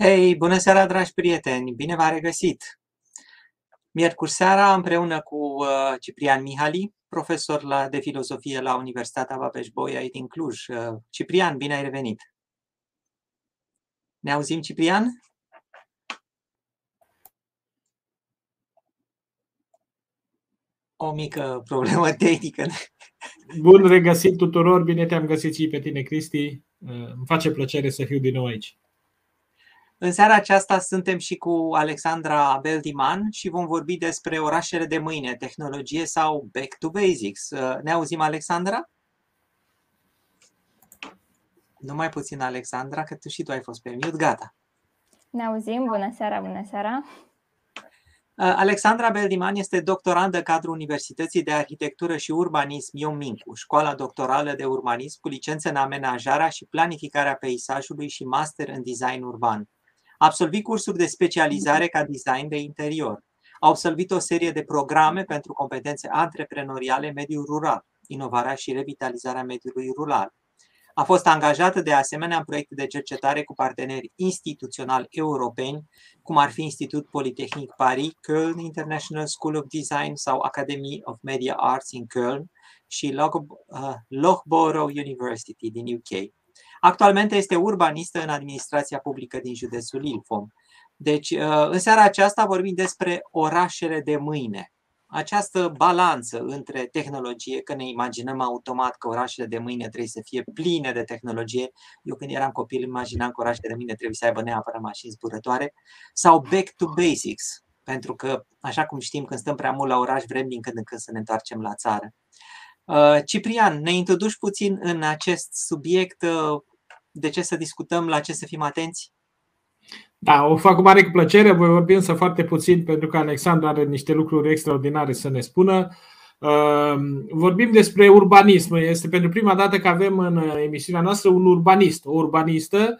Hei, bună seara, dragi prieteni! Bine v-am regăsit! Miercuri seara, împreună cu uh, Ciprian Mihali, profesor la, de filozofie la Universitatea Babeș-Bolyai din Cluj. Uh, Ciprian, bine ai revenit! Ne auzim, Ciprian? O mică problemă tehnică. Bun regăsit tuturor, bine te-am găsit și pe tine, Cristi. Uh, îmi face plăcere să fiu din nou aici. În seara aceasta suntem și cu Alexandra Beldiman și vom vorbi despre orașele de mâine, tehnologie sau back to basics. Ne auzim, Alexandra? Numai puțin, Alexandra, că tu și tu ai fost pe mute. Gata. Ne auzim. Bună seara, bună seara. Alexandra Beldiman este doctorandă cadrul Universității de Arhitectură și Urbanism Ion Mincu, școala doctorală de urbanism cu licență în amenajarea și planificarea peisajului și master în design urban. A absolvit cursuri de specializare ca design de interior. A absolvit o serie de programe pentru competențe antreprenoriale mediul rural, inovarea și revitalizarea mediului rural. A fost angajată de asemenea în proiecte de cercetare cu parteneri instituționali europeni, cum ar fi Institut Politehnic Paris, Köln International School of Design sau Academy of Media Arts in Köln și uh, Loughborough University din UK. Actualmente este urbanistă în administrația publică din județul Ilfom. Deci, uh, în seara aceasta vorbim despre orașele de mâine. Această balanță între tehnologie, că ne imaginăm automat că orașele de mâine trebuie să fie pline de tehnologie. Eu când eram copil imaginam că orașele de mâine trebuie să aibă neapărat mașini zburătoare. Sau back to basics, pentru că, așa cum știm, când stăm prea mult la oraș, vrem din când în când să ne întoarcem la țară. Uh, Ciprian, ne introduci puțin în acest subiect, uh, de ce să discutăm, la ce să fim atenți? Da, o fac cu mare plăcere, voi vorbi însă foarte puțin pentru că Alexandru are niște lucruri extraordinare să ne spună. Uh, vorbim despre urbanism. Este pentru prima dată că avem în emisiunea noastră un urbanist, o urbanistă,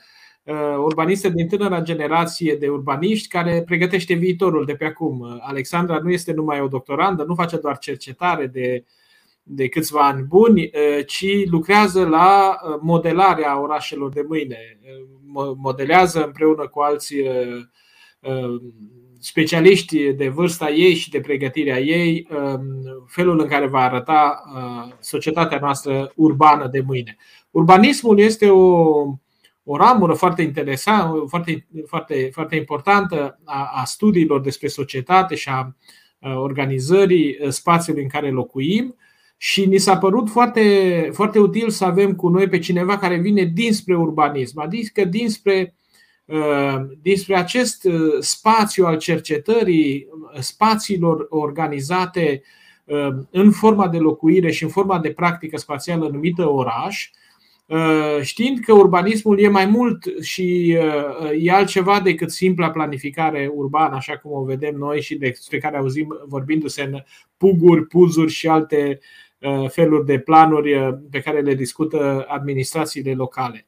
urbanistă din tânăra generație de urbaniști care pregătește viitorul de pe acum. Alexandra nu este numai o doctorandă, nu face doar cercetare de de câțiva ani buni, ci lucrează la modelarea orașelor de mâine. Modelează împreună cu alți specialiști de vârsta ei și de pregătirea ei felul în care va arăta societatea noastră urbană de mâine. Urbanismul este o, o ramură foarte interesantă, foarte, foarte, foarte importantă a, a studiilor despre societate și a organizării spațiului în care locuim și ni s-a părut foarte, foarte util să avem cu noi pe cineva care vine dinspre urbanism, adică dinspre, uh, dinspre acest uh, spațiu al cercetării, spațiilor organizate uh, în forma de locuire și în forma de practică spațială numită oraș, știind că urbanismul e mai mult și e altceva decât simpla planificare urbană, așa cum o vedem noi și despre care auzim vorbindu-se în puguri, puzuri și alte Uh, feluri de planuri uh, pe care le discută administrațiile locale.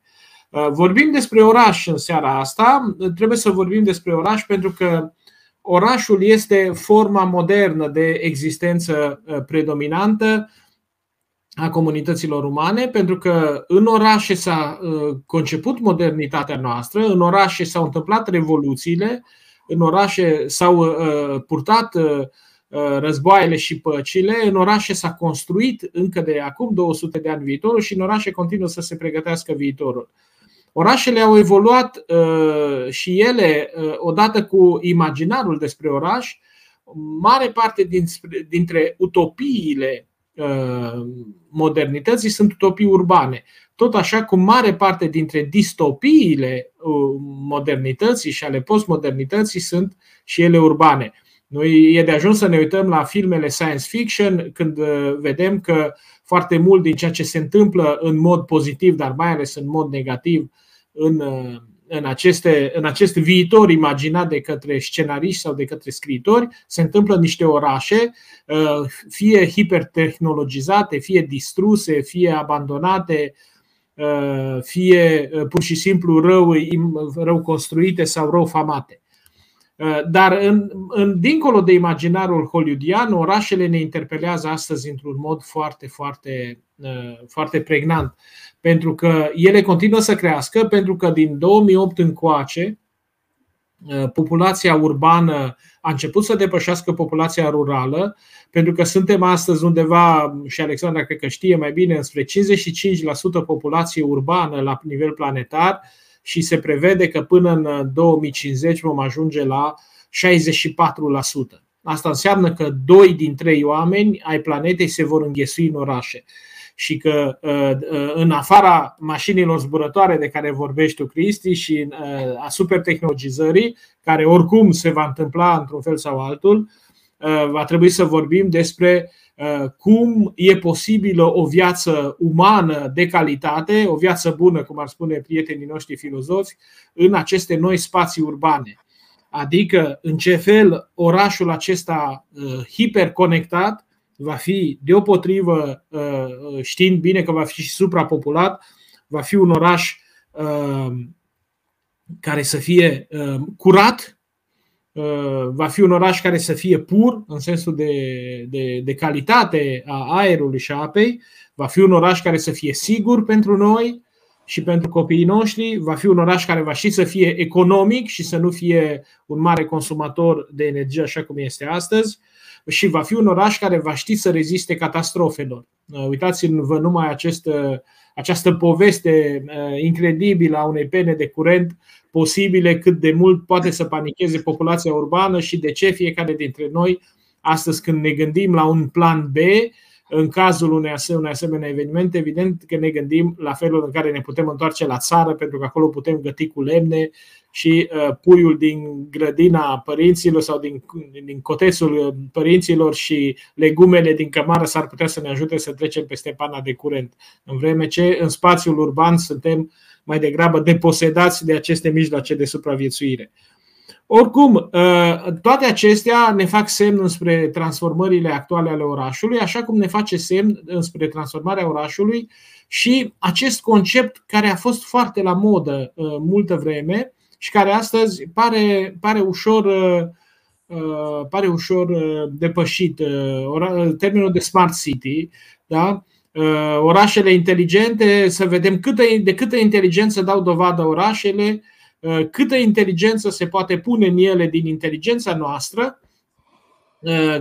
Uh, vorbim despre oraș în seara asta. Trebuie să vorbim despre oraș pentru că orașul este forma modernă de existență predominantă a comunităților umane, pentru că în orașe s-a conceput modernitatea noastră, în orașe s-au întâmplat revoluțiile, în orașe s-au purtat Uh, războaiele și păcile, în orașe s-a construit încă de acum 200 de ani viitorul și în orașe continuă să se pregătească viitorul. Orașele au evoluat uh, și ele, uh, odată cu imaginarul despre oraș, mare parte dintre utopiile modernității sunt utopii urbane. Tot așa cum mare parte dintre distopiile modernității și ale postmodernității sunt și ele urbane. Noi e de ajuns să ne uităm la filmele science fiction când uh, vedem că foarte mult din ceea ce se întâmplă în mod pozitiv, dar mai ales în mod negativ, în, uh, în, aceste, în acest viitor imaginat de către scenariști sau de către scriitori, se întâmplă în niște orașe, uh, fie hipertehnologizate, fie distruse, fie abandonate, fie pur și simplu rău, rău construite sau rău famate. Uh, dar în, în, dincolo de imaginarul hollywoodian, orașele ne interpelează astăzi într-un mod foarte, foarte, uh, foarte pregnant. Pentru că ele continuă să crească, pentru că din 2008 încoace, populația urbană a început să depășească populația rurală, pentru că suntem astăzi undeva, și Alexandra cred că știe mai bine, spre 55% populație urbană la nivel planetar și se prevede că până în 2050 vom ajunge la 64%. Asta înseamnă că doi din trei oameni ai planetei se vor înghesui în orașe și că uh, uh, în afara mașinilor zburătoare de care vorbești tu, Cristi, și uh, a supertehnologizării, care oricum se va întâmpla într-un fel sau altul, va trebui să vorbim despre cum e posibilă o viață umană de calitate, o viață bună, cum ar spune prietenii noștri filozofi, în aceste noi spații urbane. Adică, în ce fel orașul acesta hiperconectat va fi deopotrivă, uh, știind bine că va fi și suprapopulat, va fi un oraș uh, care să fie uh, curat, va fi un oraș care să fie pur în sensul de, de, de calitate a aerului și a apei, va fi un oraș care să fie sigur pentru noi și pentru copiii noștri, va fi un oraș care va și să fie economic și să nu fie un mare consumator de energie așa cum este astăzi. Și va fi un oraș care va ști să reziste catastrofelor. Uh, uitați-vă numai acest, uh, această poveste uh, incredibilă a unei pene de curent posibile, cât de mult poate să panicheze populația urbană și de ce fiecare dintre noi, astăzi când ne gândim la un plan B, în cazul unei asemenea eveniment, evident că ne gândim la felul în care ne putem întoarce la țară, pentru că acolo putem găti cu lemne și uh, puiul din grădina părinților sau din, din cotețul uh, părinților și legumele din cămară s-ar putea să ne ajute să trecem peste pana de curent. În vreme ce în spațiul urban suntem mai degrabă deposedați de aceste mijloace de supraviețuire. Oricum, uh, toate acestea ne fac semn spre transformările actuale ale orașului, așa cum ne face semn spre transformarea orașului și acest concept care a fost foarte la modă multă vreme, și care astăzi pare, pare ușor uh, pare ușor uh, depășit. Uh, termenul de smart city, da? orașele inteligente, să vedem câtă, de câtă inteligență dau dovadă orașele, câtă inteligență se poate pune în ele din inteligența noastră,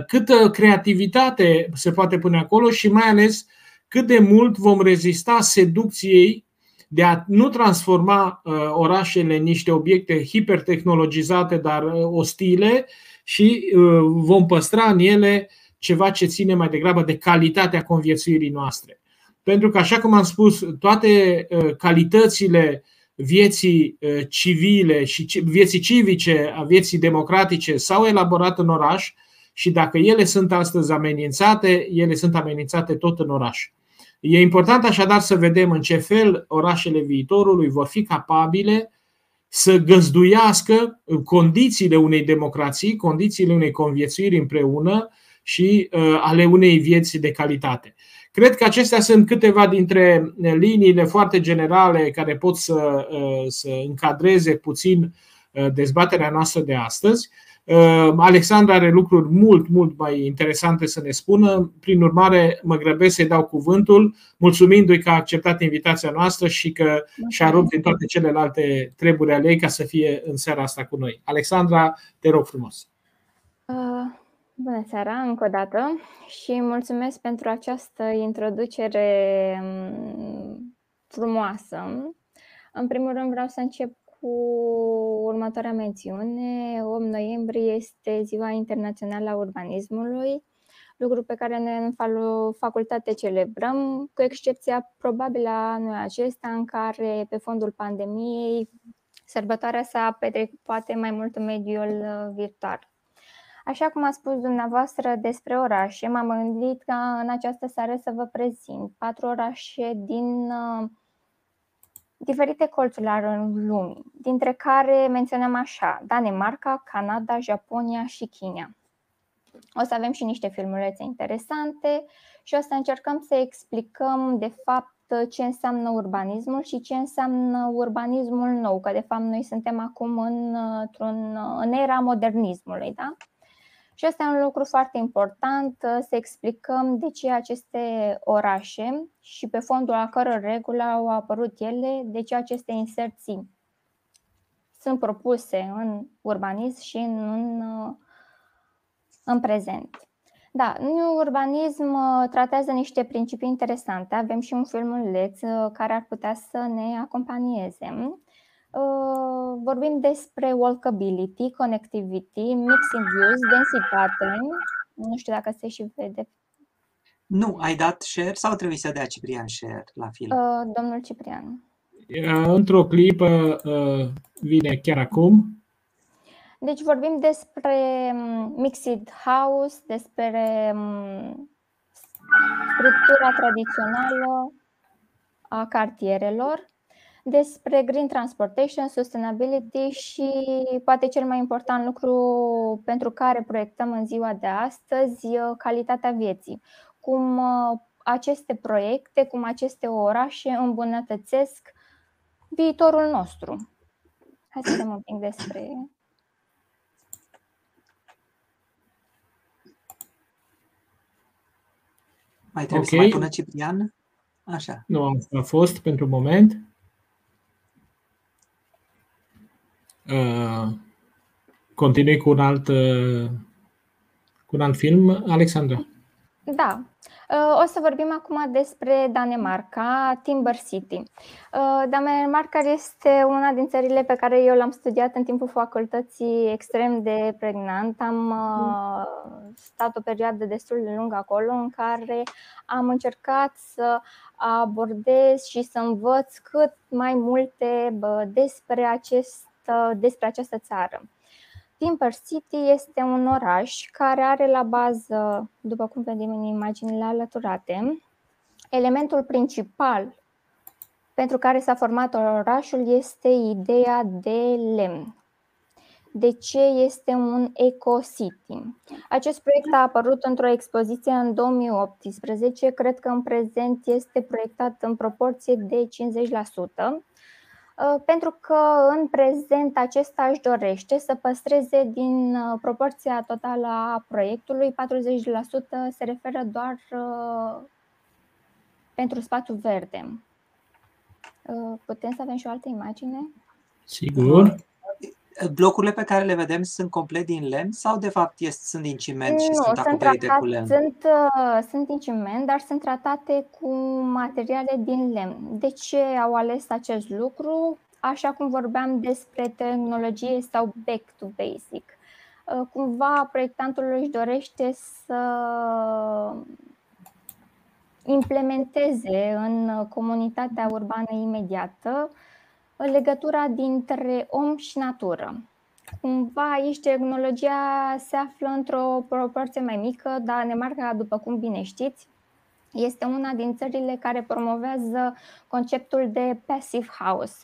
câtă creativitate se poate pune acolo și mai ales cât de mult vom rezista seducției de a nu transforma uh, orașele în niște obiecte hipertehnologizate, dar uh, ostile și uh, vom păstra în ele ceva ce ține mai degrabă de calitatea conviețuirii noastre. Pentru că, așa cum am spus, toate calitățile vieții civile și vieții civice, a vieții democratice s-au elaborat în oraș și dacă ele sunt astăzi amenințate, ele sunt amenințate tot în oraș. E important așadar să vedem în ce fel orașele viitorului vor fi capabile să găzduiască condițiile unei democrații, condițiile unei conviețuiri împreună și uh, ale unei vieți de calitate. Cred că acestea sunt câteva dintre liniile foarte generale care pot să, uh, să încadreze puțin uh, dezbaterea noastră de astăzi. Ehm, Alexandra are lucruri mult, mult mai interesante să ne spună. Prin urmare, mă grăbesc să-i dau cuvântul, mulțumindu-i că a acceptat invitația noastră și că și-a rupt din toate celelalte treburi ale ei ca să fie în seara asta cu noi. Alexandra, te rog frumos. Uh, bună seara, încă o dată, și mulțumesc pentru această introducere mm, frumoasă. În primul rând vreau să încep cu următoarea mențiune. 8 noiembrie este Ziua Internațională a Urbanismului, lucru pe care noi în facultate celebrăm, cu excepția probabil a anului acesta în care, pe fondul pandemiei, sărbătoarea s-a petrecut poate mai mult în mediul uh, virtual. Așa cum a spus dumneavoastră despre orașe, m-am gândit ca în această seară să vă prezint patru orașe din uh, diferite colțuri ale lumii, dintre care menționăm așa Danemarca, Canada, Japonia și China. O să avem și niște filmulețe interesante și o să încercăm să explicăm de fapt ce înseamnă urbanismul și ce înseamnă urbanismul nou, că de fapt noi suntem acum în, în, în era modernismului. Da? Și asta e un lucru foarte important, uh, să explicăm de ce aceste orașe și pe fondul a căror regulă au apărut ele, de ce aceste inserții sunt propuse în urbanism și în, în prezent. Da, New Urbanism tratează niște principii interesante. Avem și un filmuleț care ar putea să ne acompanieze. Vorbim despre walkability, connectivity, mixing views, densitate. Nu știu dacă se și vede nu, ai dat share sau trebuie să dea Ciprian share la film? Uh, domnul Ciprian. Într-o clipă uh, vine chiar acum. Deci vorbim despre um, mixed house, despre um, structura tradițională a cartierelor, despre green transportation, sustainability și poate cel mai important lucru pentru care proiectăm în ziua de astăzi, uh, calitatea vieții cum uh, aceste proiecte, cum aceste orașe îmbunătățesc viitorul nostru. Hai să vedem un pic despre Mai trebuie okay. să mai pună Ciprian? Așa. Nu, a fost pentru moment. Uh, continui cu un alt uh, cu un alt film, Alexandra. Da. Uh, o să vorbim acum despre Danemarca, Timber City. Uh, Danemarca este una din țările pe care eu l-am studiat în timpul facultății extrem de pregnant. Am uh, stat o perioadă destul de lungă acolo în care am încercat să abordez și să învăț cât mai multe despre, acest, despre această țară. Timber City este un oraș care are la bază, după cum vedem în imaginile alăturate, elementul principal pentru care s-a format orașul este ideea de lemn. De ce este un eco-city? Acest proiect a apărut într-o expoziție în 2018, cred că în prezent este proiectat în proporție de 50%. Uh, pentru că în prezent acesta își dorește să păstreze din uh, proporția totală a proiectului, 40% se referă doar uh, pentru spațiu verde. Putem să avem și o altă imagine? Sigur. Blocurile pe care le vedem sunt complet din lemn sau de fapt este, sunt din ciment nu, și sunt acoperite cu lemn? Sunt, sunt din ciment, dar sunt tratate cu materiale din lemn. De ce au ales acest lucru? Așa cum vorbeam despre tehnologie sau back to basic. Cumva proiectantul își dorește să implementeze în comunitatea urbană imediată legătura dintre om și natură. Cumva aici tehnologia se află într-o proporție mai mică, dar Nemarca, după cum bine știți, este una din țările care promovează conceptul de passive house,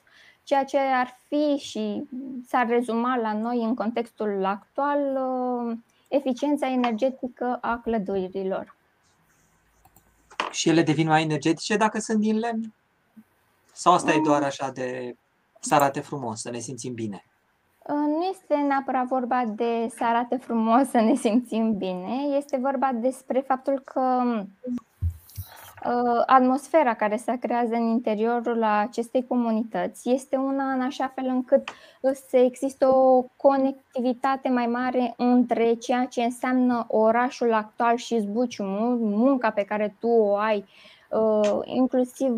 ceea ce ar fi și s-ar rezuma la noi în contextul actual eficiența energetică a clădirilor. Și ele devin mai energetice dacă sunt din lemn? Sau asta mm. e doar așa de să arate frumos, să ne simțim bine? Uh, nu este neapărat vorba de să arate frumos, să ne simțim bine, este vorba despre faptul că uh, atmosfera care se creează în interiorul acestei comunități este una în așa fel încât să există o conectivitate mai mare între ceea ce înseamnă orașul actual și zbuciumul, munca pe care tu o ai, uh, inclusiv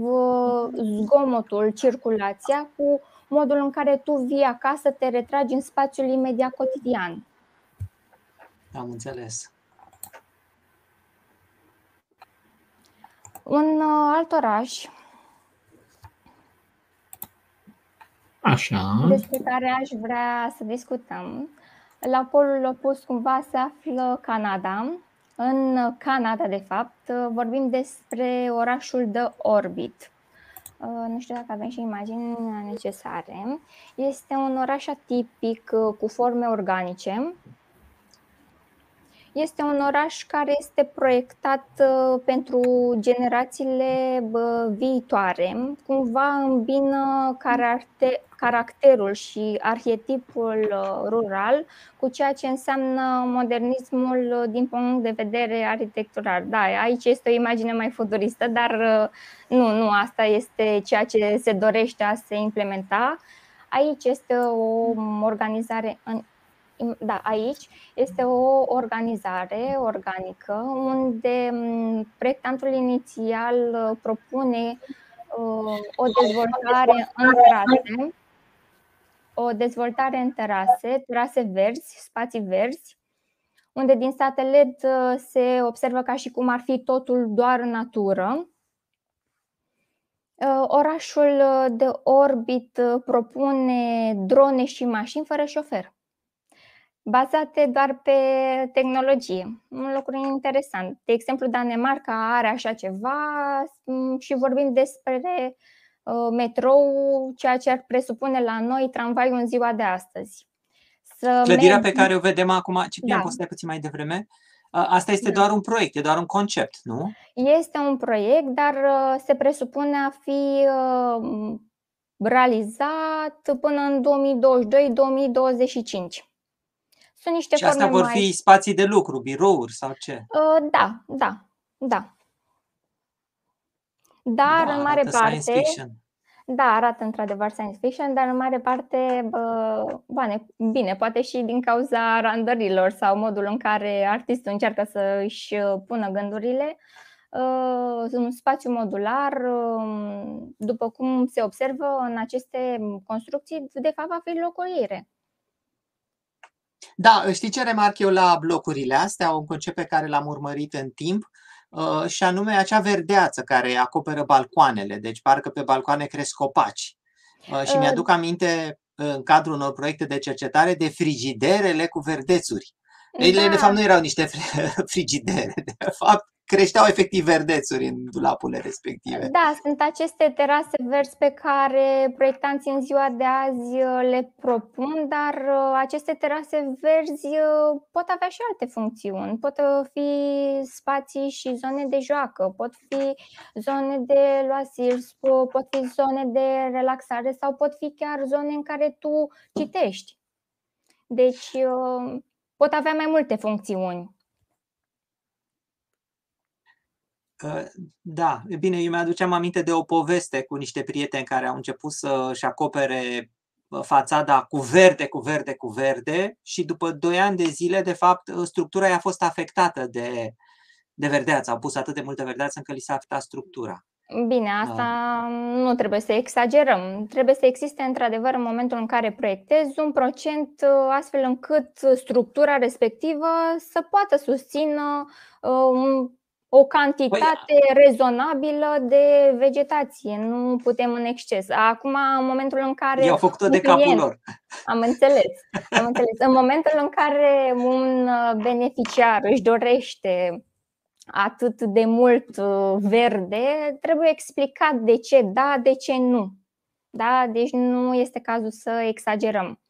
zgomotul, circulația, cu modul în care tu vii acasă, te retragi în spațiul imediat cotidian. Am înțeles. Un uh, alt oraș Așa. despre care aș vrea să discutăm. La polul opus cumva se află Canada. În Canada, de fapt, vorbim despre orașul de Orbit. Uh, nu știu dacă avem și imagini necesare. Este un oraș atipic uh, cu forme organice. Este un oraș care este proiectat uh, pentru generațiile viitoare. Cumva îmbină caracterul și arhetipul rural cu ceea ce înseamnă modernismul din punct de vedere arhitectural. Da, aici este o imagine mai futuristă, dar nu, nu asta este ceea ce se dorește a se implementa. Aici este o organizare în da, aici este o organizare organică unde proiectantul inițial uh, propune uh, o dezvoltare în terase, o dezvoltare în terase, terase verzi, spații verzi, unde din statele uh, se observă ca și cum ar fi totul doar în natură. Orașul de orbit propune drone și mașini fără șofer bazate doar pe tehnologie. Un lucru interesant. De exemplu, Danemarca are așa ceva mm, și vorbim despre uh, metrou, ceea ce ar presupune la noi tramvaiul în ziua de astăzi. Să Clădirea merg... pe care o vedem acum, ce da. am postat puțin mai devreme, Asta este da. doar un proiect, e doar un concept, nu? Este un proiect, dar uh, se presupune a fi uh, realizat până în 2022-2025. Sunt niște și forme vor mai... fi spații de lucru, birouri sau ce? Uh, da, da, da. Dar da, în mare parte. Da, arată într-adevăr science fiction, dar în mare parte, bă, bine, bine, poate și din cauza randărilor sau modul în care artistul încearcă să își pună gândurile. Uh, un spațiu modular, um, după cum se observă în aceste construcții, de fapt va fi locuire. Da, știi ce remarc eu la blocurile astea? Un concept pe care l-am urmărit în timp uh, și anume acea verdeață care acoperă balcoanele. Deci parcă pe balcoane cresc copaci. Uh, și mi-aduc aminte în cadrul unor proiecte de cercetare de frigiderele cu verdețuri. Ele, da. de fapt, nu erau niște frigidere. De fapt, creșteau efectiv verdețuri în dulapurile respective. Da, sunt aceste terase verzi pe care proiectanții în ziua de azi uh, le propun, dar uh, aceste terase verzi uh, pot avea și alte funcțiuni. Pot fi spații și zone de joacă, pot fi zone de loasir, pot fi zone de relaxare sau pot fi chiar zone în care tu citești. Deci pot avea mai multe funcțiuni. Da, e bine, eu mi-aduceam aminte de o poveste cu niște prieteni care au început să-și acopere fațada cu verde, cu verde, cu verde și după 2 ani de zile, de fapt, structura a fost afectată de, de verdeață. Au pus atât de multă verdeață încât li s-a afectat structura. Bine, asta uh. nu trebuie să exagerăm. Trebuie să existe, într-adevăr, în momentul în care proiectezi, un procent astfel încât structura respectivă să poată susțină uh, o cantitate păi, rezonabilă de vegetație. Nu putem în exces. Acum, în momentul în care. I-au făcut-o de capul lor. Am înțeles. Am înțeles. În momentul în care un uh, beneficiar își dorește atât de mult uh, verde, trebuie explicat de ce da, de ce nu. Da? Deci nu este cazul să exagerăm.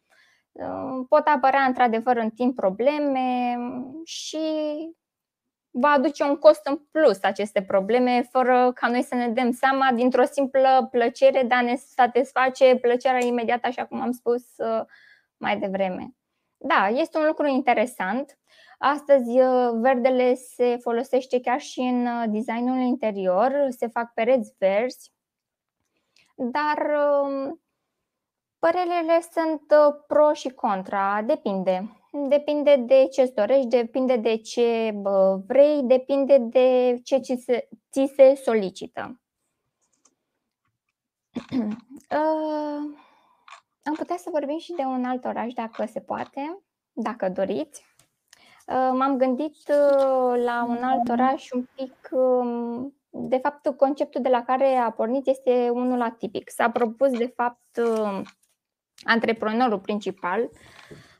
Uh, pot apărea într-adevăr în timp probleme și va aduce un cost în plus aceste probleme, fără ca noi să ne dăm seama dintr-o simplă plăcere de a ne satisface plăcerea imediată, așa cum am spus uh, mai devreme. Da, este un lucru interesant. Astăzi, uh, verdele se folosește chiar și în uh, designul interior, se fac pereți verzi, dar um, părerile sunt pro și contra, depinde. Depinde de ce îți dorești, depinde de ce vrei, depinde de ce ți se, ți se solicită. Uh, am putea să vorbim și de un alt oraș, dacă se poate, dacă doriți. Uh, m-am gândit uh, la un alt oraș un pic. Um, de fapt, conceptul de la care a pornit este unul atipic. S-a propus, de fapt, antreprenorul principal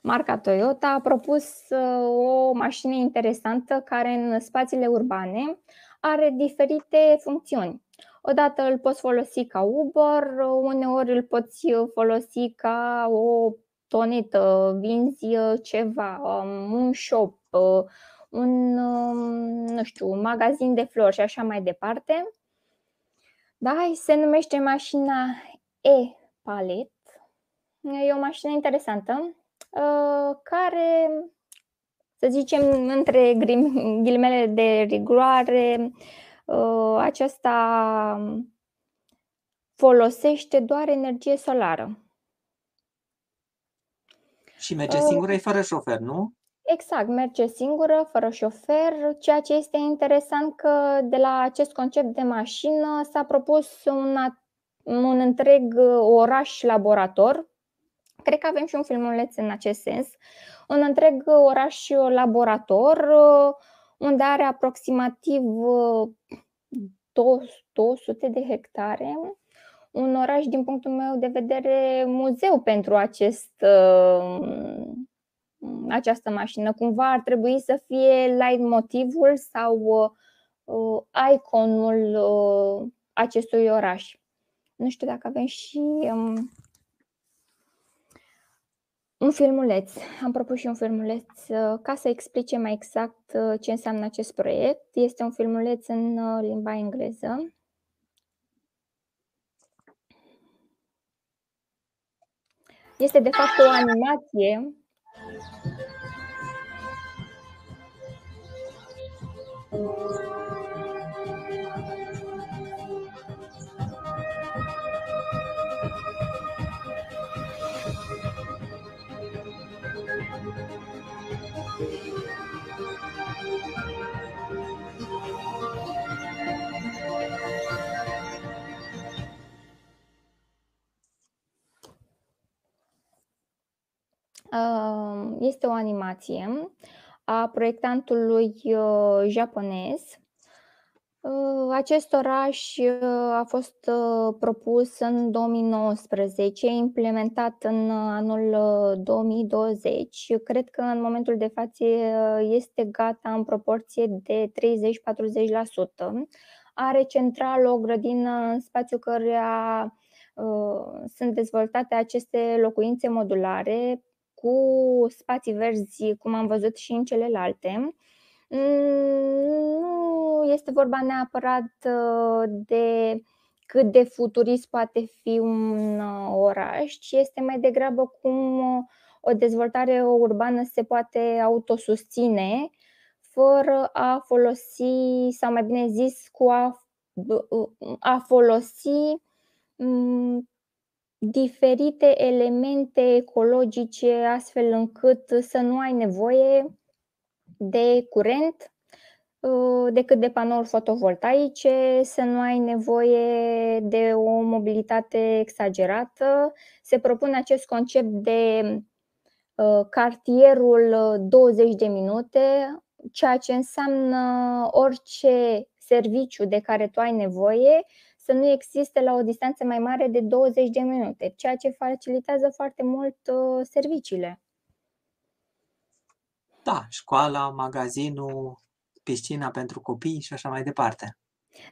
marca Toyota a propus uh, o mașină interesantă care în spațiile urbane are diferite funcțiuni. Odată îl poți folosi ca Uber, uneori îl poți folosi ca o tonetă, vinzi ceva, um, un shop, un, um, nu știu, un magazin de flori și așa mai departe. Da, se numește mașina E-Palet. E o mașină interesantă Uh, care, să zicem, între ghilimele de rigoare, uh, aceasta folosește doar energie solară. Și merge Uh, singură, e fără șofer, nu? Exact, merge singură, fără șofer, ceea ce este interesant că de la acest concept de mașină s-a propus un, a- un întreg uh, oraș laborator. Cred că avem și un filmuleț în acest sens. Un întreg uh, oraș laborator uh, unde are aproximativ uh, 200 de hectare. Un oraș, din punctul meu de vedere, muzeu pentru acest uh, această mașină. Cumva ar trebui să fie light motivul sau uh, iconul uh, acestui oraș. Nu știu dacă avem și um, un filmuleț. Am propus și un filmuleț uh, ca să explice mai exact uh, ce înseamnă acest proiect. Este un filmuleț în uh, limba engleză. Este de fapt o animație Uh, Este o animație a proiectantului uh, japonez. Uh, Acest oraș uh, a fost uh, propus în 2019, implementat în uh, anul uh, 2020. Cred că în momentul de față uh, este gata în proporție de 30-40%. Are central o grădină în spațiu căreia uh, sunt dezvoltate aceste locuințe modulare cu spații verzi, cum am văzut și în celelalte. Nu este vorba neapărat uh, de cât de futurist poate fi un uh, oraș, ci este mai degrabă cum uh, o dezvoltare urbană se poate autosusține fără a folosi, sau mai bine zis, cu a, a folosi mm, diferite elemente ecologice astfel încât să nu ai nevoie de curent uh, decât de panouri fotovoltaice, să nu ai nevoie de o mobilitate exagerată. Se propune acest concept de uh, cartierul 20 de minute, ceea ce înseamnă orice serviciu de care tu ai nevoie să nu existe la o distanță mai mare de 20 de minute, ceea ce facilitează foarte mult uh, serviciile. Da, școala, magazinul, piscina pentru copii și așa mai departe.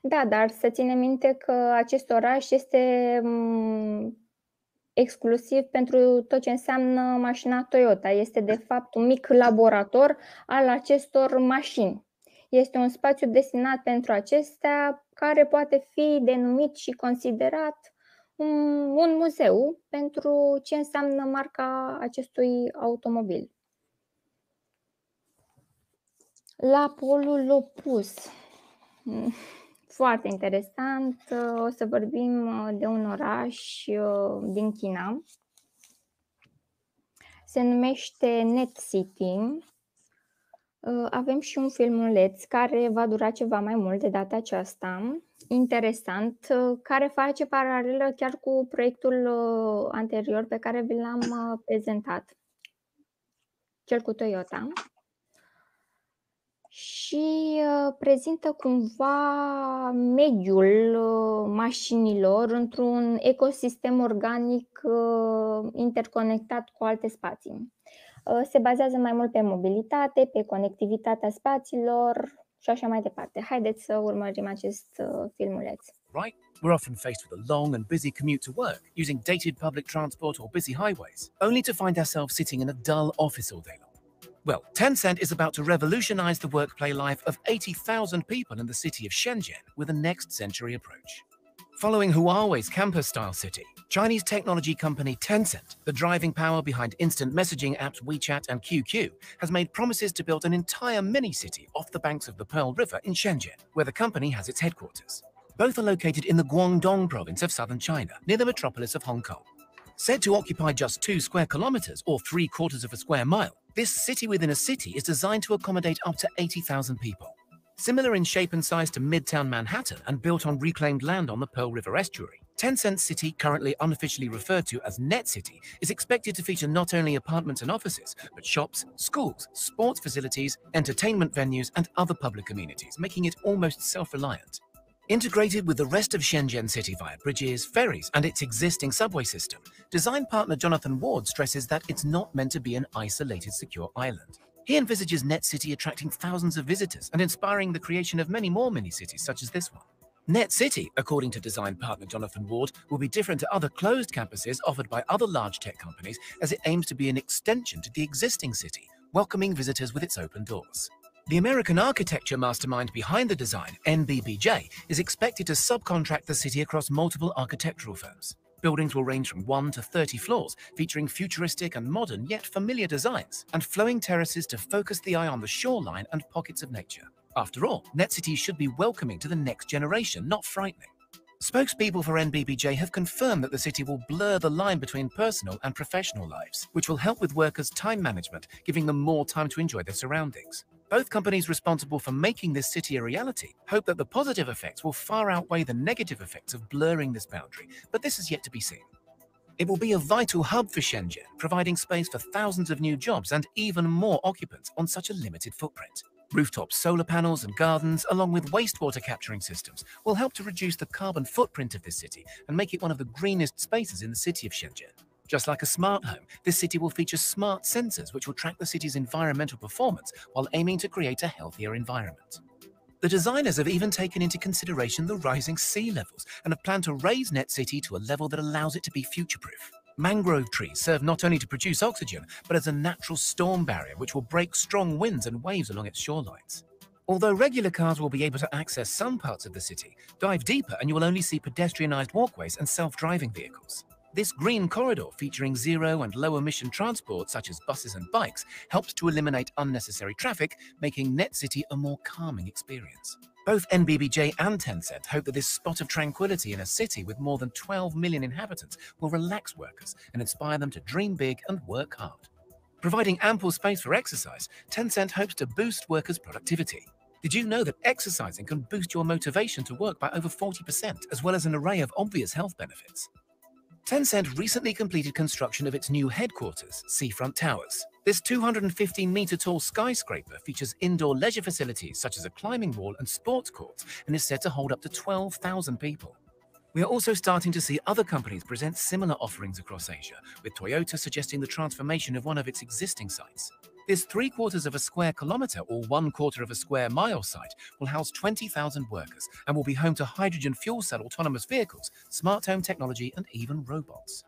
Da, dar să ținem minte că acest oraș este mm, exclusiv pentru tot ce înseamnă mașina Toyota. Este de fapt un mic laborator al acestor mașini. Este un spațiu destinat pentru acestea care poate fi denumit și considerat un, un muzeu pentru ce înseamnă marca acestui automobil. La polul opus. Foarte interesant. O să vorbim de un oraș din China. Se numește Net City. Avem și un filmuleț care va dura ceva mai mult de data aceasta, interesant, care face paralelă chiar cu proiectul anterior pe care vi l-am prezentat, cel cu Toyota și prezintă cumva mediul mașinilor într-un ecosistem organic interconectat cu alte spații. Uh, se bazează mai mult pe mobilitate, pe conectivitatea spațiilor și așa mai departe. Haideți să urmărim acest uh, filmuleț. Right? We're often faced with a long and busy commute to work, using dated public transport or busy highways, only to find ourselves sitting in a dull office all day long. Well, Tencent is about to revolutionize the workplay life of 80,000 people in the city of Shenzhen with a next century approach. Following Huawei's campus style city, Chinese technology company Tencent, the driving power behind instant messaging apps WeChat and QQ, has made promises to build an entire mini city off the banks of the Pearl River in Shenzhen, where the company has its headquarters. Both are located in the Guangdong province of southern China, near the metropolis of Hong Kong. Said to occupy just two square kilometers or three quarters of a square mile, this city within a city is designed to accommodate up to 80,000 people. Similar in shape and size to Midtown Manhattan and built on reclaimed land on the Pearl River estuary, Tencent City, currently unofficially referred to as Net City, is expected to feature not only apartments and offices, but shops, schools, sports facilities, entertainment venues, and other public amenities, making it almost self reliant. Integrated with the rest of Shenzhen City via bridges, ferries, and its existing subway system, design partner Jonathan Ward stresses that it's not meant to be an isolated, secure island. He envisages Net City attracting thousands of visitors and inspiring the creation of many more mini cities such as this one. Net City, according to design partner Jonathan Ward, will be different to other closed campuses offered by other large tech companies as it aims to be an extension to the existing city, welcoming visitors with its open doors. The American architecture mastermind behind the design, NBBJ, is expected to subcontract the city across multiple architectural firms. Buildings will range from 1 to 30 floors, featuring futuristic and modern yet familiar designs, and flowing terraces to focus the eye on the shoreline and pockets of nature. After all, NetCity should be welcoming to the next generation, not frightening. Spokespeople for NBBJ have confirmed that the city will blur the line between personal and professional lives, which will help with workers' time management, giving them more time to enjoy their surroundings. Both companies responsible for making this city a reality hope that the positive effects will far outweigh the negative effects of blurring this boundary, but this is yet to be seen. It will be a vital hub for Shenzhen, providing space for thousands of new jobs and even more occupants on such a limited footprint. Rooftop solar panels and gardens, along with wastewater capturing systems, will help to reduce the carbon footprint of this city and make it one of the greenest spaces in the city of Shenzhen. Just like a smart home, this city will feature smart sensors which will track the city's environmental performance while aiming to create a healthier environment. The designers have even taken into consideration the rising sea levels and have planned to raise Net City to a level that allows it to be future proof. Mangrove trees serve not only to produce oxygen, but as a natural storm barrier which will break strong winds and waves along its shorelines. Although regular cars will be able to access some parts of the city, dive deeper and you will only see pedestrianised walkways and self driving vehicles. This green corridor featuring zero and low emission transport such as buses and bikes helps to eliminate unnecessary traffic, making Net City a more calming experience. Both NBBJ and Tencent hope that this spot of tranquility in a city with more than 12 million inhabitants will relax workers and inspire them to dream big and work hard. Providing ample space for exercise, Tencent hopes to boost workers' productivity. Did you know that exercising can boost your motivation to work by over 40%, as well as an array of obvious health benefits? Tencent recently completed construction of its new headquarters, Seafront Towers. This 215 meter tall skyscraper features indoor leisure facilities such as a climbing wall and sports courts and is said to hold up to 12,000 people. We are also starting to see other companies present similar offerings across Asia, with Toyota suggesting the transformation of one of its existing sites. This three quarters of a square kilometre or one quarter of a square mile site will house 20,000 workers and will be home to hydrogen fuel cell autonomous vehicles, smart home technology, and even robots.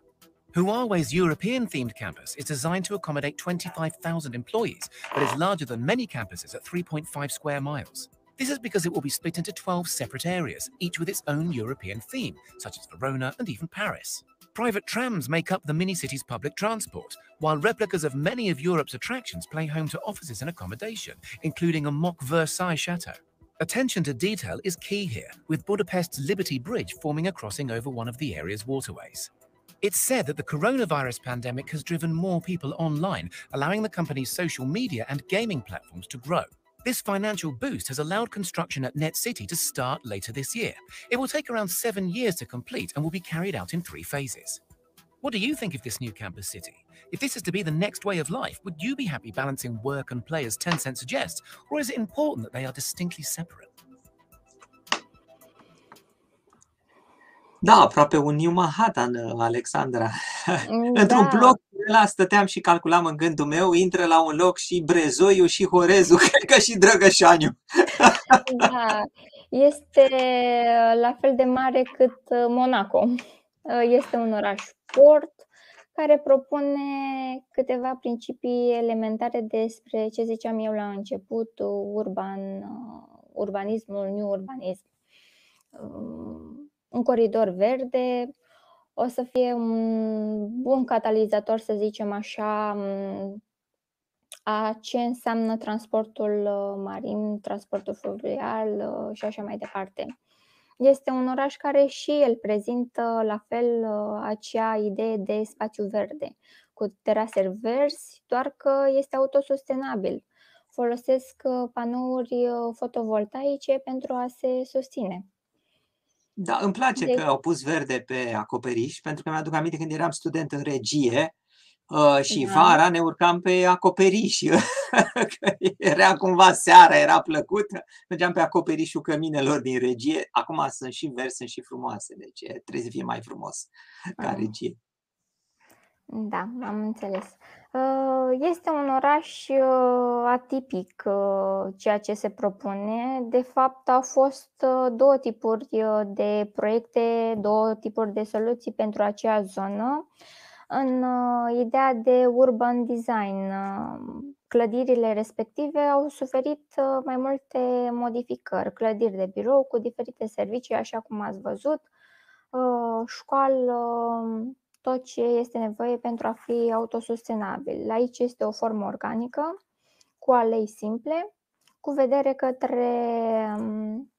Huawei's European themed campus is designed to accommodate 25,000 employees, but is larger than many campuses at 3.5 square miles. This is because it will be split into 12 separate areas, each with its own European theme, such as Verona and even Paris. Private trams make up the mini city's public transport, while replicas of many of Europe's attractions play home to offices and accommodation, including a mock Versailles chateau. Attention to detail is key here, with Budapest's Liberty Bridge forming a crossing over one of the area's waterways. It's said that the coronavirus pandemic has driven more people online, allowing the company's social media and gaming platforms to grow. This financial boost has allowed construction at Net City to start later this year. It will take around seven years to complete and will be carried out in three phases. What do you think of this new campus city? If this is to be the next way of life, would you be happy balancing work and play as Tencent suggests, or is it important that they are distinctly separate? Da, aproape un New Manhattan, Alexandra. Mm, Într-un Da, bloc, ăla stăteam și calculam în gândul meu, intră la un loc și Brezoiu și Horezu, cred că și Drăgășaniu. da. Este la fel de mare cât uh, Monaco. Uh, Este un oraș port care propune câteva principii elementare despre ce ziceam eu la început, urban, uh, urbanismul, new urbanism. Um, Un coridor verde o să fie un bun catalizator, să zicem așa, um, a ce înseamnă transportul uh, marin, transportul fluvial uh, și așa mai departe. este un oraș care și el prezintă la fel acea idee de spațiu verde, cu terase verzi, doar că este autosustenabil. Folosesc panouri fotovoltaice pentru a se susține. Da, îmi place de... că au pus verde pe acoperiș, pentru că mi-aduc aminte când eram student în regie uh, și da. vara ne urcam pe acoperiș. era cumva seara, era plăcută. Mergeam pe acoperișul căminelor din regie. Acum sunt și verzi, sunt și frumoase, deci trebuie să fie mai frumos ca regie. Da, am înțeles. Uh, este un oraș uh, atipic uh, ceea ce se propune. De fapt, au fost două tipuri de proiecte, două tipuri de soluții pentru acea zonă. În ideea de urban design, clădirile respective au suferit mai multe modificări, clădiri de birou cu diferite servicii, așa cum ați văzut, școală, tot ce este nevoie pentru a fi autosustenabil. Aici este o formă organică, cu alei simple, cu vedere către um,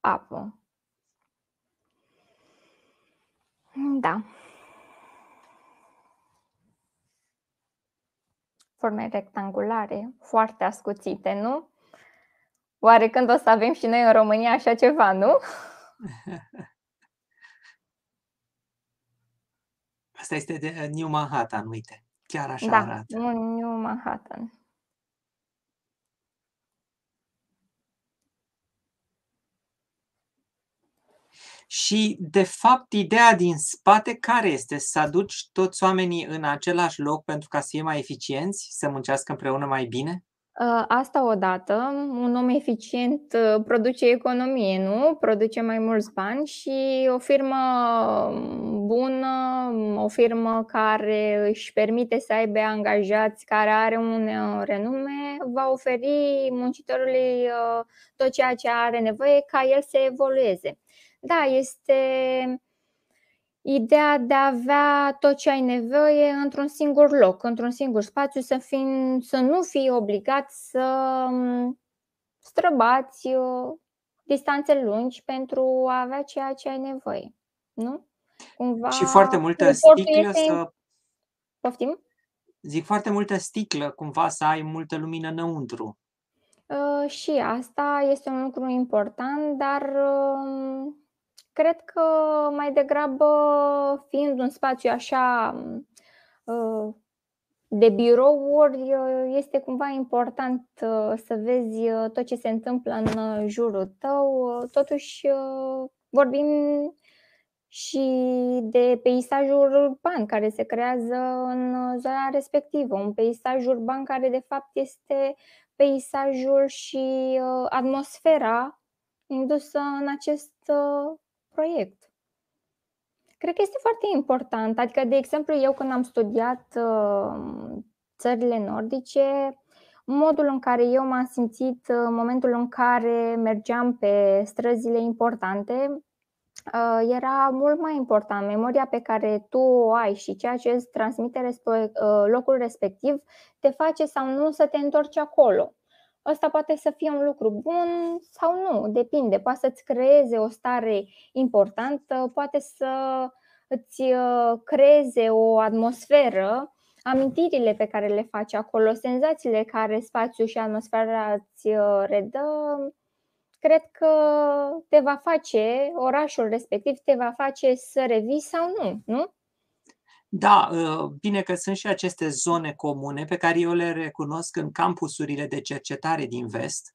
apă. Da. Forme rectangulare, foarte ascuțite, nu? Oare când o să avem și noi în România așa ceva, nu? Asta este de uh, New Manhattan, uite. Chiar așa da, arată. New Manhattan. Și, de fapt, ideea din spate care este? Să aduci toți oamenii în același loc pentru ca să fie mai eficienți, să muncească împreună mai bine? Ă, asta odată, un om eficient ă, produce economie, nu? Produce mai mulți bani și o firmă bună, o firmă care își permite să aibă angajați, care are un ă, renume, va oferi muncitorului tot ceea ce are nevoie ca el să evolueze. Da, este ideea de a avea tot ce ai nevoie într-un singur loc, într-un singur spațiu, să, fii, să nu fii obligat să mm, străbați uh, distanțe lungi pentru a avea ceea ce ai nevoie. Nu? Cumva, și foarte multă sticlă este... să... Poftim? Zic foarte multă sticlă, cumva să ai multă lumină înăuntru. Uh, și asta este un lucru important, dar uh, Cred că mai degrabă, fiind un spațiu așa uh, de birouri, uh, este cumva important uh, să vezi tot ce se întâmplă în jurul tău. Totuși, vorbim și de peisajul urban care se creează în zona respectivă. Un peisaj urban care, de fapt, este peisajul și atmosfera indusă în acest proiect. Cred că este foarte important. Adică, de exemplu, eu când am studiat uh, țările nordice, modul în care eu m-am simțit uh, în momentul în care mergeam pe străzile importante uh, era mult mai important. Memoria pe care tu o ai și ceea ce îți transmite locul respectiv te face sau nu să te întorci acolo. Ăsta poate să fie un lucru bun sau nu, depinde. Poate să-ți creeze o stare importantă, poate să îți uh, creeze o atmosferă, amintirile pe care le faci acolo, senzațiile care spațiul și atmosfera îți uh, redă, cred că te va face, orașul respectiv te va face să revii sau nu, nu? Da, ă, bine că sunt și aceste zone comune pe care eu le recunosc în campusurile de cercetare din vest.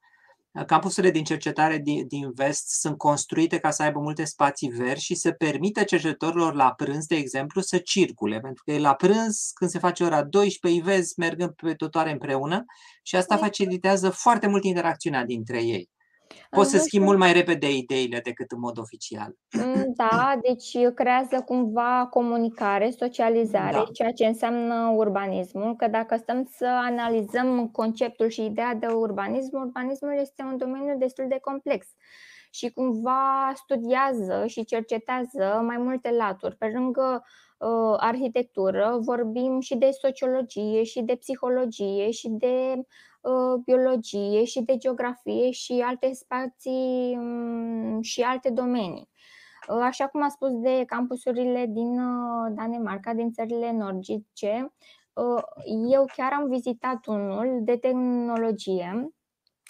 Campusurile din cercetare din vest sunt construite ca să aibă multe spații verzi și să permită cercetătorilor la prânz, de exemplu, să circule. Pentru că la prânz, când se face ora 12, îi vezi mergând pe totoare împreună și asta facilitează foarte mult interacțiunea dintre ei. Poți să schimbi mult mai repede ideile decât în mod oficial. Mm, da, deci creează cumva comunicare, socializare, da. ceea ce înseamnă urbanismul. Că dacă stăm să analizăm conceptul și ideea de urbanism, urbanismul este un domeniu destul de complex și cumva studiază și cercetează mai multe laturi. Pe lângă uh, arhitectură vorbim și de sociologie, și de psihologie, și de biologie și de geografie și alte spații mm, și alte domenii. Așa cum a spus de campusurile din Danemarca, din țările nordice, eu chiar am vizitat unul de tehnologie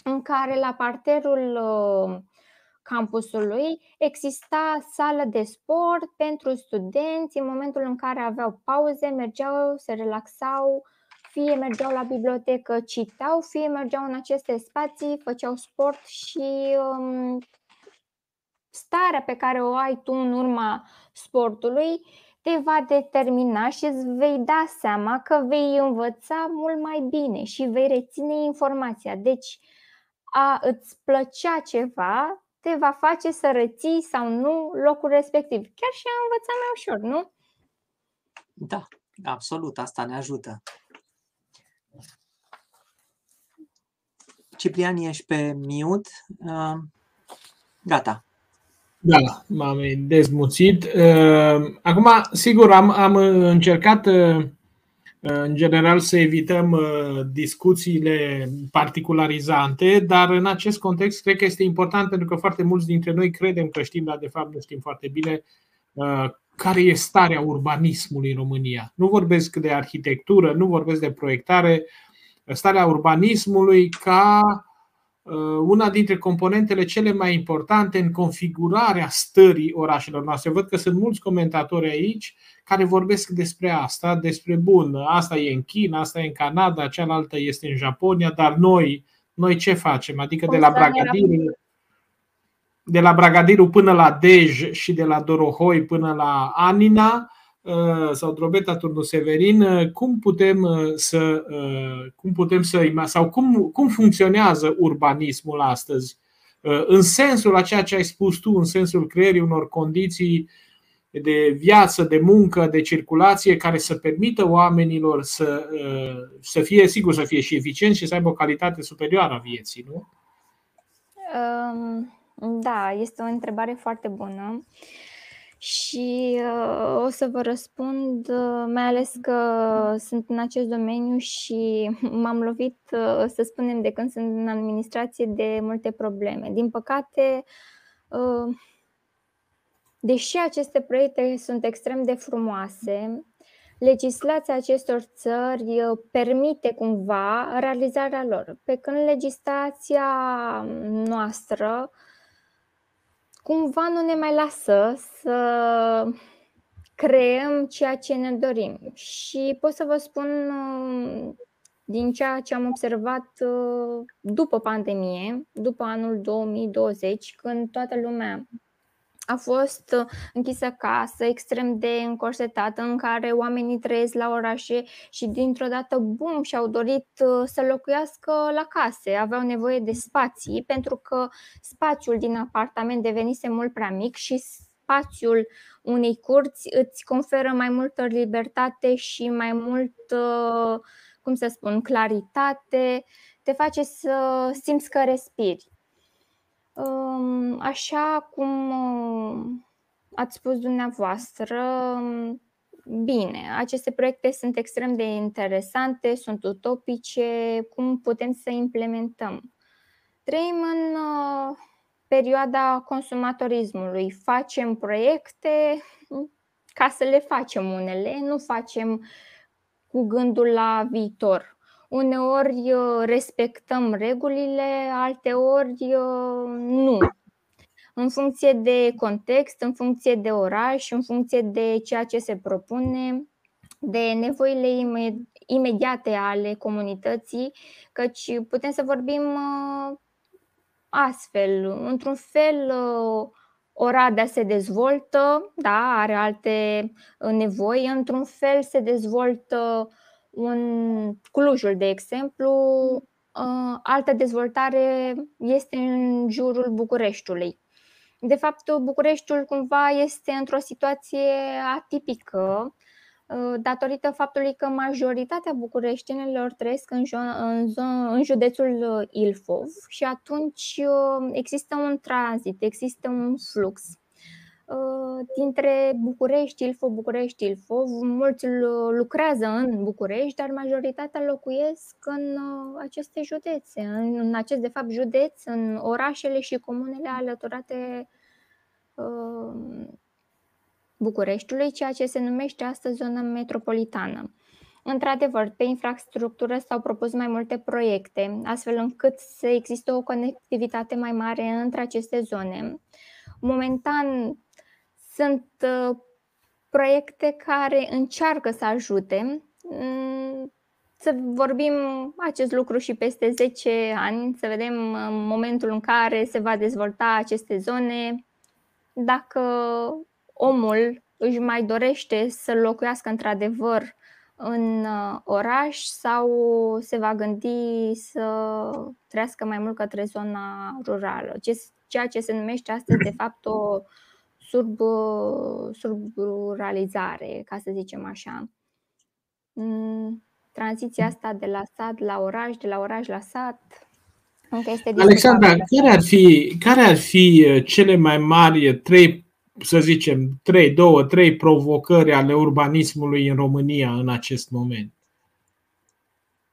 în care la parterul campusului exista sală de sport pentru studenți în momentul în care aveau pauze, mergeau, se relaxau, fie mergeau la bibliotecă, citau, fie mergeau în aceste spații, făceau sport și um, starea pe care o ai tu în urma sportului te va determina și îți vei da seama că vei învăța mult mai bine și vei reține informația. Deci, a îți plăcea ceva te va face să reții sau nu locul respectiv. Chiar și a învăța mai ușor, nu? Da, absolut, asta ne ajută. Ciprian, ești pe mute. Uh, gata. Da, m-am dezmuțit. Uh, acum, sigur, am, am încercat uh, în general să evităm uh, discuțiile particularizante, dar în acest context cred că este important pentru că foarte mulți dintre noi credem că știm, dar de fapt nu știm foarte bine uh, care e starea urbanismului în România. Nu vorbesc de arhitectură, nu vorbesc de proiectare, starea urbanismului ca uh, una dintre componentele cele mai importante în configurarea stării orașelor noastre. Văd că sunt mulți comentatori aici care vorbesc despre asta, despre bun, asta e în China, asta e în Canada, cealaltă este în Japonia, dar noi, noi ce facem? Adică de la Bragadiru, de la Bragadiru până la Dej și de la Dorohoi până la Anina uh, sau Drobeta Turnu Severin, uh, cum putem uh, să cum putem să sau cum, cum funcționează urbanismul astăzi? În sensul a ceea ce ai spus tu, în sensul creierii unor condiții uh, de viață, de muncă, de circulație care să permită oamenilor să, uh, să fie, sigur, să fie și eficienți și să aibă o calitate superioară a vieții, nu? Um, da, este o întrebare foarte bună și uh, o să vă răspund, uh, mai ales că sunt în acest domeniu și m-am lovit, uh, să spunem, de când sunt în administrație, de multe probleme. Din păcate, uh, Deși aceste proiecte sunt extrem de frumoase, legislația acestor țări uh, permite cumva realizarea lor, pe când legislația noastră cumva nu ne mai lasă să creăm ceea ce ne dorim. Și pot să vă spun uh, din ceea ce am observat uh, după pandemie, după anul 2020, când toată lumea a fost uh, închisă casă, extrem de încorsetată, în care oamenii trăiesc la orașe și dintr-o dată, bum, și-au dorit uh, să locuiască la case. Aveau nevoie de spații, pentru că spațiul din apartament devenise mult prea mic și spațiul unei curți îți conferă mai multă libertate și mai mult, uh, cum să spun, claritate, te face să simți că respiri. Așa cum uh, ați spus dumneavoastră, bine, aceste proiecte sunt extrem de interesante, sunt utopice, cum putem să implementăm? Trăim în uh, perioada consumatorismului, facem proiecte ca să le facem unele, nu facem cu gândul la viitor. Uneori uh, respectăm regulile, alteori uh, nu. În funcție de context, în funcție de oraș, în funcție de ceea ce se propune, de nevoile imediate ale comunității, căci putem să vorbim uh, astfel. Într-un fel, Oradea se dezvoltă, da, are alte nevoi, într-un fel se dezvoltă un Clujul, de exemplu, uh, altă dezvoltare este în jurul Bucureștiului. De fapt, Bucureștiul cumva este într-o situație atipică uh, datorită faptului că majoritatea bucureștinilor trăiesc în, jo- în, zo- în județul Ilfov și atunci uh, există un tranzit, există un flux. Dintre București, Ilfov, București, Ilfov. Mulți lucrează în București, dar majoritatea locuiesc în aceste județe, în acest, de fapt, județ, în orașele și comunele alăturate Bucureștiului, ceea ce se numește astăzi zonă metropolitană. Într-adevăr, pe infrastructură s-au propus mai multe proiecte, astfel încât să existe o conectivitate mai mare între aceste zone. Momentan sunt uh, proiecte care încearcă să ajute. Mm, să vorbim acest lucru și peste 10 ani, să vedem momentul în care se va dezvolta aceste zone, dacă omul își mai dorește să locuiască într-adevăr în uh, oraș sau se va gândi să trăiască mai mult către zona rurală, ceea ce se numește astăzi de fapt o sub, uh, subruralizare, ca să zicem așa. Mm, tranziția asta de la sat la oraș, de la oraș la sat, încă este Alexandra, care ar, fi, care ar fi uh, cele mai mari trei să zicem, trei, două, trei provocări ale urbanismului în România în acest moment?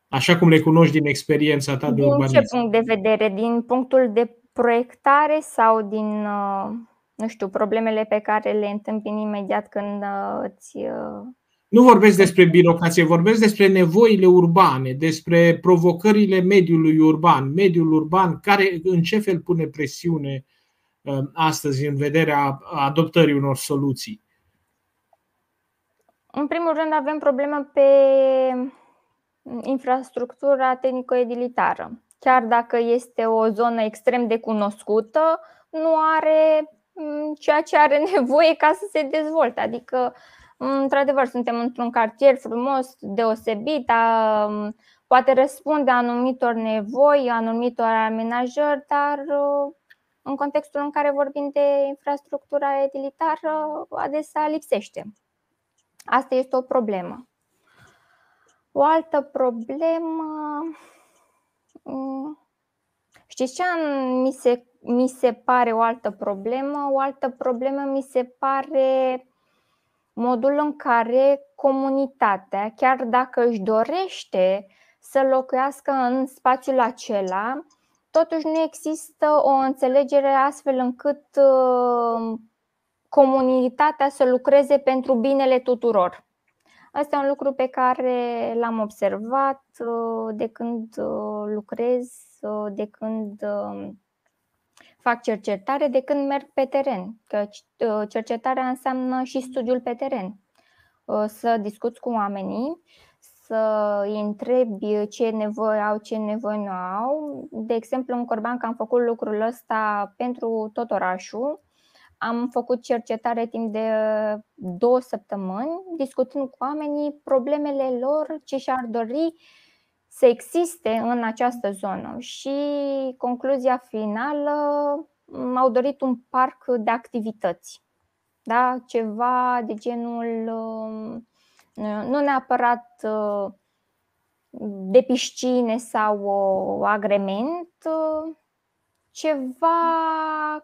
Așa cum le cunoști din experiența ta de din urbanism. Din ce punct de vedere? Din punctul de proiectare sau din, uh, nu știu, problemele pe care le întâmpini imediat când uh, îți uh, nu vorbesc despre birocrație, vorbesc despre nevoile urbane, despre provocările mediului urban. Mediul urban, care în ce fel pune presiune Um, astăzi în vederea adoptării unor soluții? În primul rând avem problemă pe infrastructura tehnico-edilitară. Chiar dacă este o zonă extrem de cunoscută, nu are mm, ceea ce are nevoie ca să se dezvolte. Adică, într-adevăr, suntem într-un cartier frumos, deosebit, poate răspunde anumitor nevoi, anumitor amenajări, dar uh, în contextul în care vorbim de infrastructura edilitară, adesea lipsește. Asta este o problemă. O altă problemă. Mm, știți ce mi se, mi se pare o altă problemă? O altă problemă mi se pare modul în care comunitatea, chiar dacă își dorește să locuiască în spațiul acela, totuși nu există o înțelegere astfel încât uh, comunitatea să lucreze pentru binele tuturor. Asta e un lucru pe care l-am observat uh, de când uh, lucrez, de când fac cercetare, de când merg pe teren. Că cercetarea înseamnă și studiul pe teren. Să discuți cu oamenii să îi întrebi ce nevoie au, ce nevoie nu au. De exemplu, în Corban, că am făcut lucrul ăsta pentru tot orașul, am făcut cercetare timp de două săptămâni, discutând cu oamenii problemele lor, ce și-ar dori să existe în această zonă. Și concluzia finală, m-au dorit un parc de activități. Da? Ceva de genul nu neapărat uh, de piscine sau agrement, uh, ceva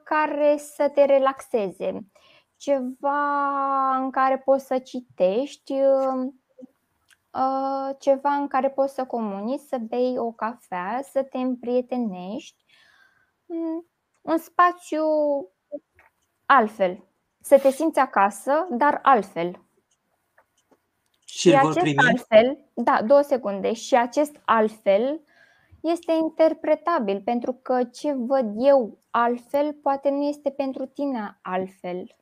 care să te relaxeze, ceva în care poți să citești, uh, ceva în care poți să comunici, să bei o cafea, să te împrietenești, mm, un spațiu altfel, să te simți acasă, dar altfel. Și, și acest primi? altfel, da, două secunde, și acest altfel este interpretabil pentru că ce văd eu altfel poate nu este pentru tine altfel.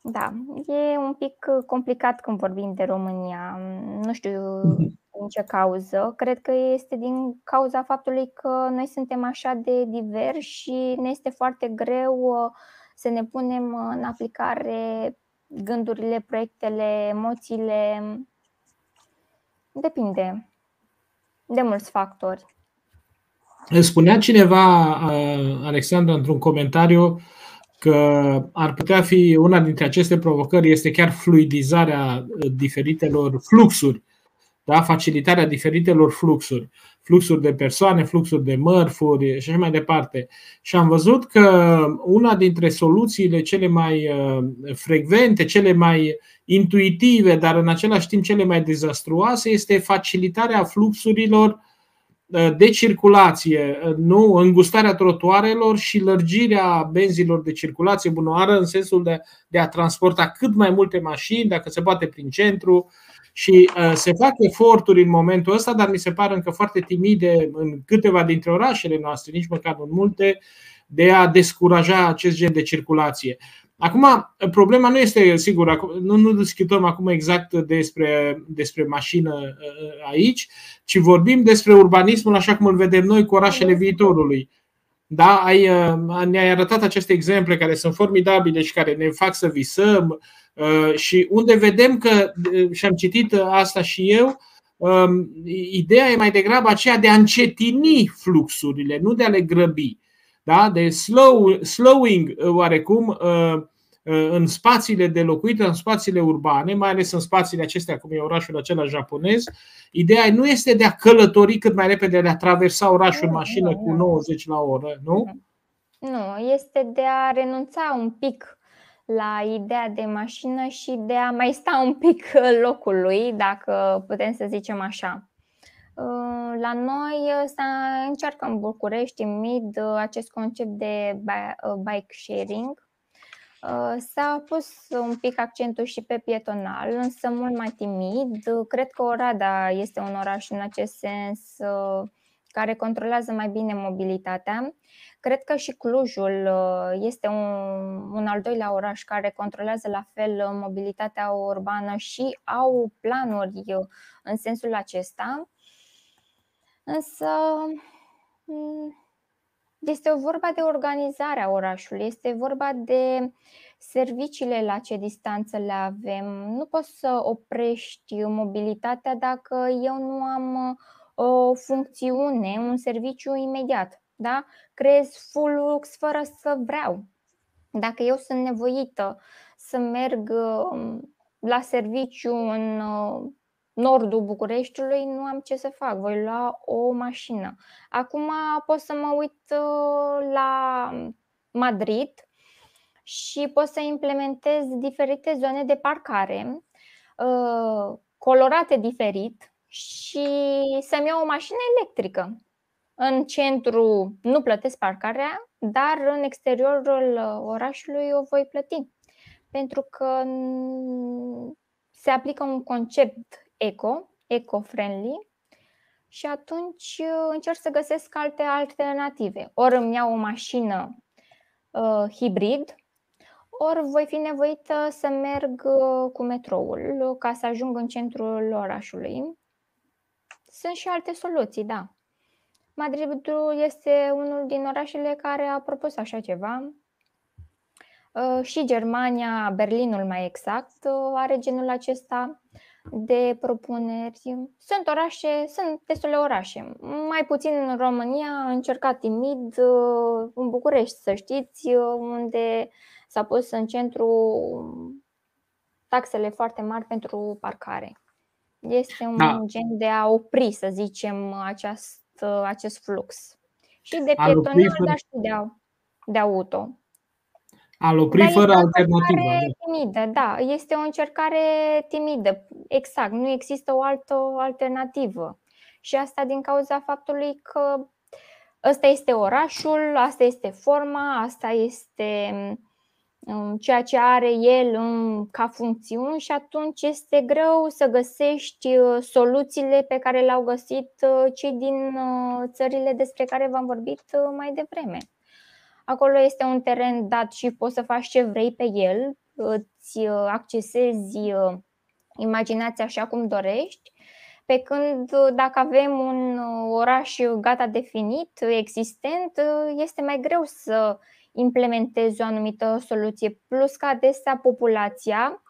Da, e un pic complicat când vorbim de România. Nu știu din ce cauză. Cred că este din cauza faptului că noi suntem așa de diversi și ne este foarte greu uh, să ne punem în aplicare gândurile, proiectele, emoțiile. Depinde de mulți factori. Spunea cineva, Alexandra, într-un comentariu că ar putea fi una dintre aceste provocări este chiar fluidizarea diferitelor fluxuri da? facilitarea diferitelor fluxuri, fluxuri de persoane, fluxuri de mărfuri și așa mai departe. Și am văzut că una dintre soluțiile cele mai uh, frecvente, cele mai intuitive, dar în același timp cele mai dezastruoase, este facilitarea fluxurilor uh, de circulație, uh, nu îngustarea trotuarelor și lărgirea benzilor de circulație bunoară în sensul de, de a transporta cât mai multe mașini, dacă se poate prin centru, și uh, se fac eforturi în momentul ăsta, dar mi se pare încă foarte timide în câteva dintre orașele noastre, nici măcar în multe, de a descuraja acest gen de circulație. Acum, problema nu este, sigur, nu, nu discutăm acum exact despre, despre mașină uh, aici, ci vorbim despre urbanismul așa cum îl vedem noi cu orașele viitorului. Da, ai, uh, ne-ai arătat aceste exemple care sunt formidabile și care ne fac să visăm, Uh, și unde vedem că, uh, și am citit uh, asta și eu, um, ideea e mai degrabă aceea de a încetini fluxurile, nu de a le grăbi. Da? De slow, slowing oarecum în spațiile de locuit, în spațiile urbane, mai ales în spațiile acestea, cum e orașul acela japonez, ideea nu este de a călători cât mai repede, de a traversa orașul în mașină cu 90 la oră, nu? Nu, este de a renunța un pic la ideea de mașină și de a mai sta un pic locului, dacă putem să zicem așa. Uh, la noi să încearcă în București, în MID, acest concept de uh, bike sharing. Uh, s-a pus un pic accentul și pe pietonal, însă mult mai timid. Cred că Oradea este un oraș în acest sens care controlează mai bine mobilitatea Cred că și Clujul uh, este un, un al doilea oraș care controlează la fel uh, mobilitatea urbană și au planuri uh, în sensul acesta. Însă mm, este o vorba de organizarea orașului, este vorba de serviciile la ce distanță le avem. Nu poți să oprești mobilitatea dacă eu nu am o funcțiune, un serviciu imediat da? creez flux fără să vreau. Dacă eu sunt nevoită să merg um, la serviciu în uh, nordul Bucureștiului, nu am ce să fac, voi lua o mașină. Acum pot să mă uit uh, la Madrid și pot să implementez diferite zone de parcare uh, colorate diferit și să-mi iau o mașină electrică. În centru nu plătesc parcarea, dar în exteriorul uh, orașului o voi plăti. Pentru că se aplică un concept eco, eco-friendly, și atunci uh, încerc să găsesc alte alternative. Ori îmi iau o mașină uh, hibrid, ori voi fi nevoită să merg uh, cu metroul ca să ajung în centrul orașului. Sunt și alte soluții, da. Madridul este unul din orașele care a propus așa ceva. Uh, și Germania, Berlinul mai exact, uh, are genul acesta de propuneri. Sunt orașe, sunt destule orașe. Mai puțin în România, a încercat timid uh, în București, să știți, unde s-a pus în centru taxele foarte mari pentru parcare. Este un da. gen de a opri, să zicem, această Uh, acest flux. Și de pietonal, dar și de, de auto. Al opri dar fără alternativă. Da. Timidă, da, este o încercare timidă, exact, nu există o altă alternativă. Și asta din cauza faptului că ăsta este orașul, asta este forma, asta este ceea ce are el ca funcțiuni și atunci este greu să găsești uh, soluțiile pe care le-au găsit uh, cei din uh, țările despre care v-am vorbit mai devreme. Acolo este un teren dat și poți să faci ce vrei pe el, îți accesezi imaginația așa cum dorești, pe când dacă avem un oraș gata definit, existent, este mai greu să implementezi o anumită soluție, plus că adesea populația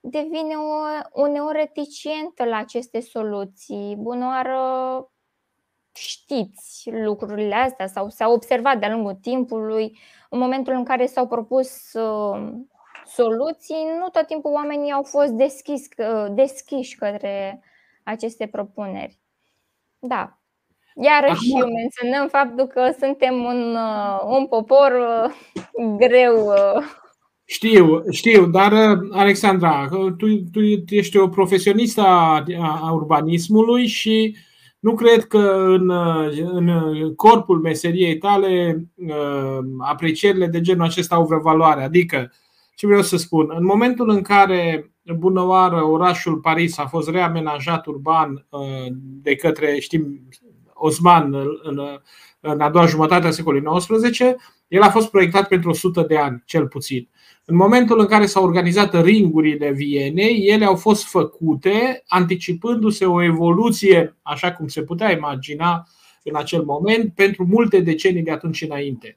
devine o, uneori reticentă la aceste soluții. Bunoară știți lucrurile astea sau s-au observat de-a lungul timpului, în momentul în care s-au propus uh, soluții, nu tot timpul oamenii au fost deschis, uh, deschiși către aceste propuneri. Da. Iarăși Acum... menționăm faptul că suntem un, un popor greu știu, știu, dar Alexandra, tu, tu ești o profesionistă a, a urbanismului și nu cred că în, în corpul meseriei tale uh, aprecierile de genul acesta au vreo valoare. Adică, ce vreau să spun, în momentul în care bunăoară orașul Paris a fost reamenajat urban uh, de către, știm, Osman în, în a doua jumătate a secolului XIX, el a fost proiectat pentru 100 de ani, cel puțin. În momentul în care s-au organizat ringurile Vienei, ele au fost făcute anticipându-se o evoluție, așa cum se putea imagina în acel moment, pentru multe decenii de atunci înainte.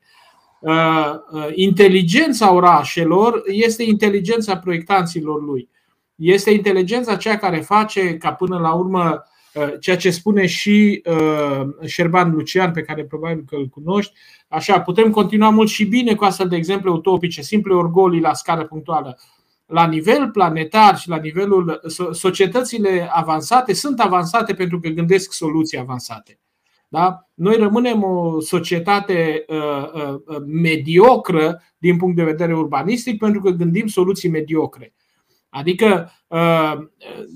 Uh, uh, inteligența orașelor este inteligența proiectanților lui. Este inteligența ceea care face ca până la urmă Uh, ceea ce spune și uh, Șerban Lucian, pe care probabil că îl cunoști. Așa, putem continua mult și bine cu astfel de exemple utopice, simple orgolii la scară punctuală. La nivel planetar și la nivelul societățile avansate sunt avansate pentru că gândesc soluții avansate. Da? Noi rămânem o societate uh, uh, mediocră din punct de vedere urbanistic pentru că gândim soluții mediocre. Adică uh,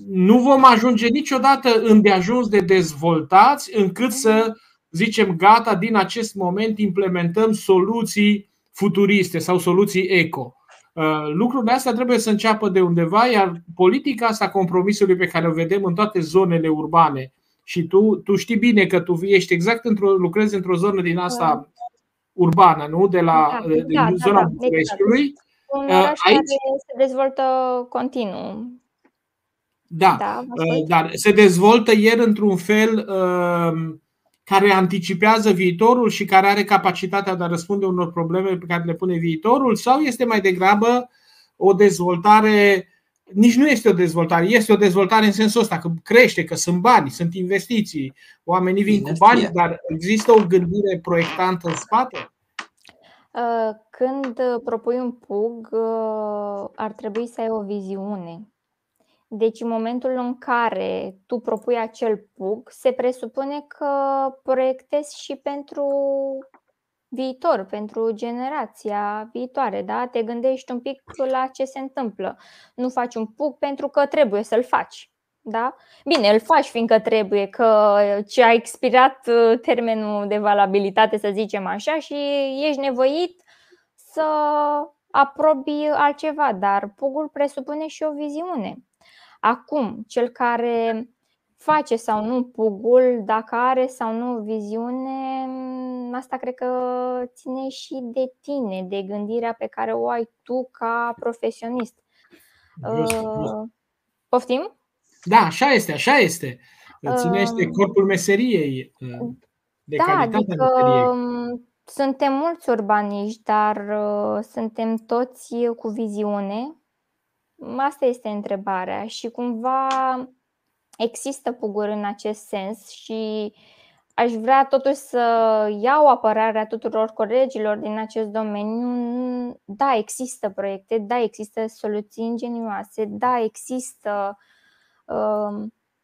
nu vom ajunge niciodată îndeajuns de dezvoltați încât să zicem gata, din acest moment implementăm soluții futuriste sau soluții eco. Uh, lucrurile astea trebuie să înceapă de undeva, iar politica asta compromisului pe care o vedem în toate zonele urbane și tu, tu știi bine că tu ești exact într-o, lucrezi într-o zonă din asta urbană, nu? De la da, din da, zona da, da, Bucureștiului. Exact un uh, oraș Aici... care se dezvoltă continuu. Da, da uh, dar se dezvoltă el într-un fel uh, care anticipează viitorul și care are capacitatea de a răspunde unor probleme pe care le pune viitorul sau este mai degrabă o dezvoltare nici nu este o dezvoltare, este o dezvoltare în sensul ăsta că crește, că sunt bani, sunt investiții, oamenii vin cu bani, dar există o gândire proiectantă în spate? Uh, când uh, propui un PUG, uh, ar trebui să ai o viziune. Deci, în momentul în care tu propui acel PUG, se presupune că proiectezi și pentru viitor, pentru generația viitoare, da? Te gândești un pic la ce se întâmplă. Nu faci un PUG pentru că trebuie să-l faci. Da? Bine, îl faci fiindcă trebuie, că ce a expirat uh, termenul de valabilitate, să zicem așa, și ești nevoit să aprobi altceva, dar pugul presupune și o viziune. Acum, cel care face sau nu pugul, dacă are sau nu viziune, mm, asta cred că ține și de tine, de gândirea pe care o ai tu ca profesionist. Just, just. Uh, poftim? Da, așa este, așa este. Ține este corpul meseriei, uh, de da, calitatea adică meseriei. Um, suntem mulți urbaniști, dar uh, suntem toți cu viziune. Asta este întrebarea și cumva există puguri în acest sens și aș vrea totuși să iau apărarea tuturor colegilor din acest domeniu. Da, există proiecte, da, există soluții ingenioase, da, există Um,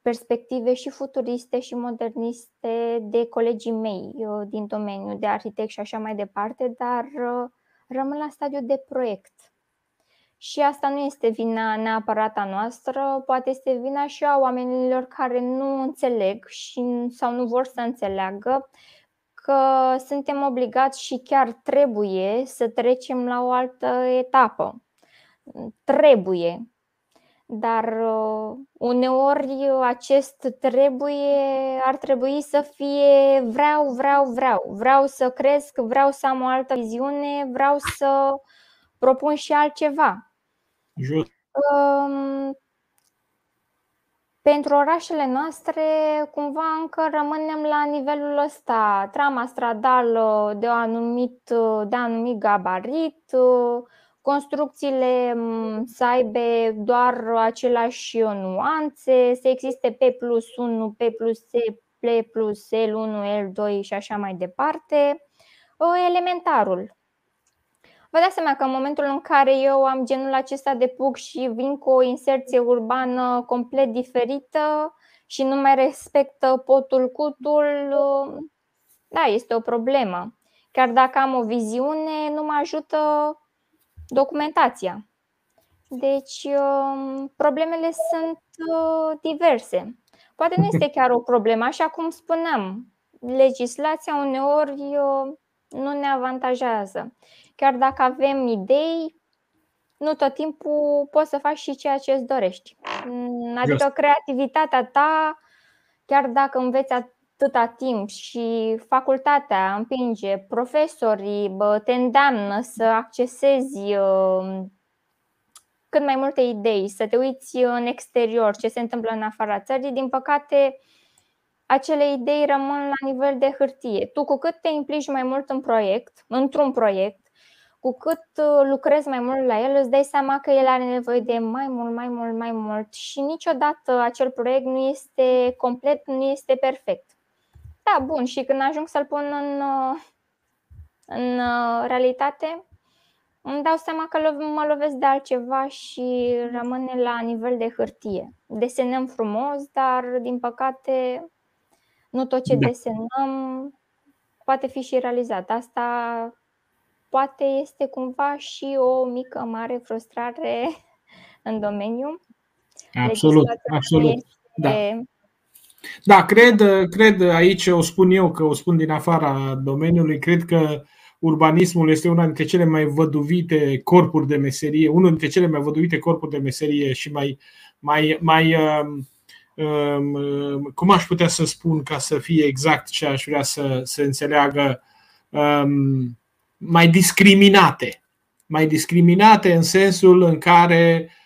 perspective și futuriste și moderniste de colegii mei uh, din domeniu de arhitect și așa mai departe, dar uh, rămân la stadiu de proiect. Și asta nu este vina neapărat a noastră, poate este vina și a oamenilor care nu înțeleg și, sau nu vor să înțeleagă că suntem obligați și chiar trebuie să trecem la o altă etapă. Trebuie, dar uh, uneori acest trebuie ar trebui să fie vreau, vreau, vreau, vreau să cresc, vreau să am o altă viziune, vreau să propun și altceva. Just. Um, pentru orașele noastre, cumva încă rămânem la nivelul ăsta, trama stradală de, anumit, de anumit gabarit, construcțiile mm, să aibă doar aceleași nuanțe, să existe P plus 1, P plus C, P plus L1, L2 și așa mai departe. Elementarul. Vă dați seama că în momentul în care eu am genul acesta de PUC și vin cu o inserție urbană complet diferită, și nu mai respectă potul cutul, da, este o problemă. Chiar dacă am o viziune, nu mă ajută documentația. Deci, um, problemele sunt uh, diverse. Poate nu este chiar o problemă, așa cum spuneam, legislația uneori uh, nu ne avantajează. Chiar dacă avem idei, nu tot timpul poți să faci și ceea ce îți dorești. Mm, adică Just. creativitatea ta, chiar dacă înveți atâta timp și facultatea împinge, profesorii te îndeamnă să accesezi uh, cât mai multe idei, să te uiți în exterior, ce se întâmplă în afara țării, din păcate, acele idei rămân la nivel de hârtie. Tu cu cât te implici mai mult în proiect, într-un proiect, cu cât uh, lucrezi mai mult la el, îți dai seama că el are nevoie de mai mult, mai mult, mai mult și niciodată acel proiect nu este complet, nu este perfect. Da, bun, și când ajung să-l pun în, uh, în uh, realitate, îmi dau seama că mă lovesc de altceva și rămâne la nivel de hârtie. Desenăm frumos, dar din păcate nu tot ce da. desenăm poate fi și realizat. Asta poate este cumva și o mică, mare frustrare în domeniu. Absolut, absolut. Da. Da, cred, cred aici, o spun eu că o spun din afara domeniului, cred că urbanismul este una dintre cele mai văduvite corpuri de meserie, unul dintre cele mai văduvite corpuri de meserie și mai, mai, mai um, um, cum aș putea să spun ca să fie exact ce aș vrea să, să înțeleagă, um, mai discriminate. Mai discriminate în sensul în care Um,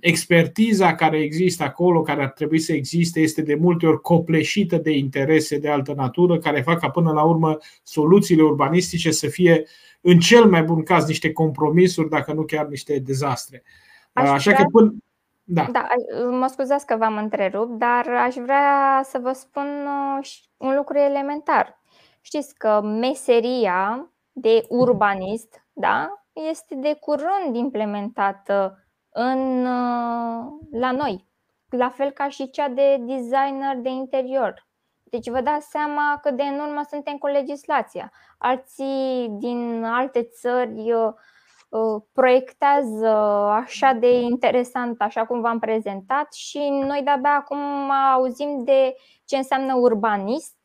expertiza care există acolo, care ar trebui să existe, este de multe ori copleșită de interese de altă natură, care fac ca până la urmă soluțiile urbanistice să fie, în cel mai bun caz, niște compromisuri, dacă nu chiar niște dezastre. Aș Așa vrea... că până. Da. da, mă scuzați că v-am întrerupt, dar aș vrea să vă spun uh, un lucru elementar. Știți că meseria de urbanist da, este de curând implementată în, uh, la noi, la fel ca și cea de designer de interior. Deci vă dați seama cât de în urmă suntem cu legislația. Alții din alte țări uh, uh, proiectează așa de interesant, așa cum v-am prezentat și noi de-abia acum auzim de ce înseamnă urbanist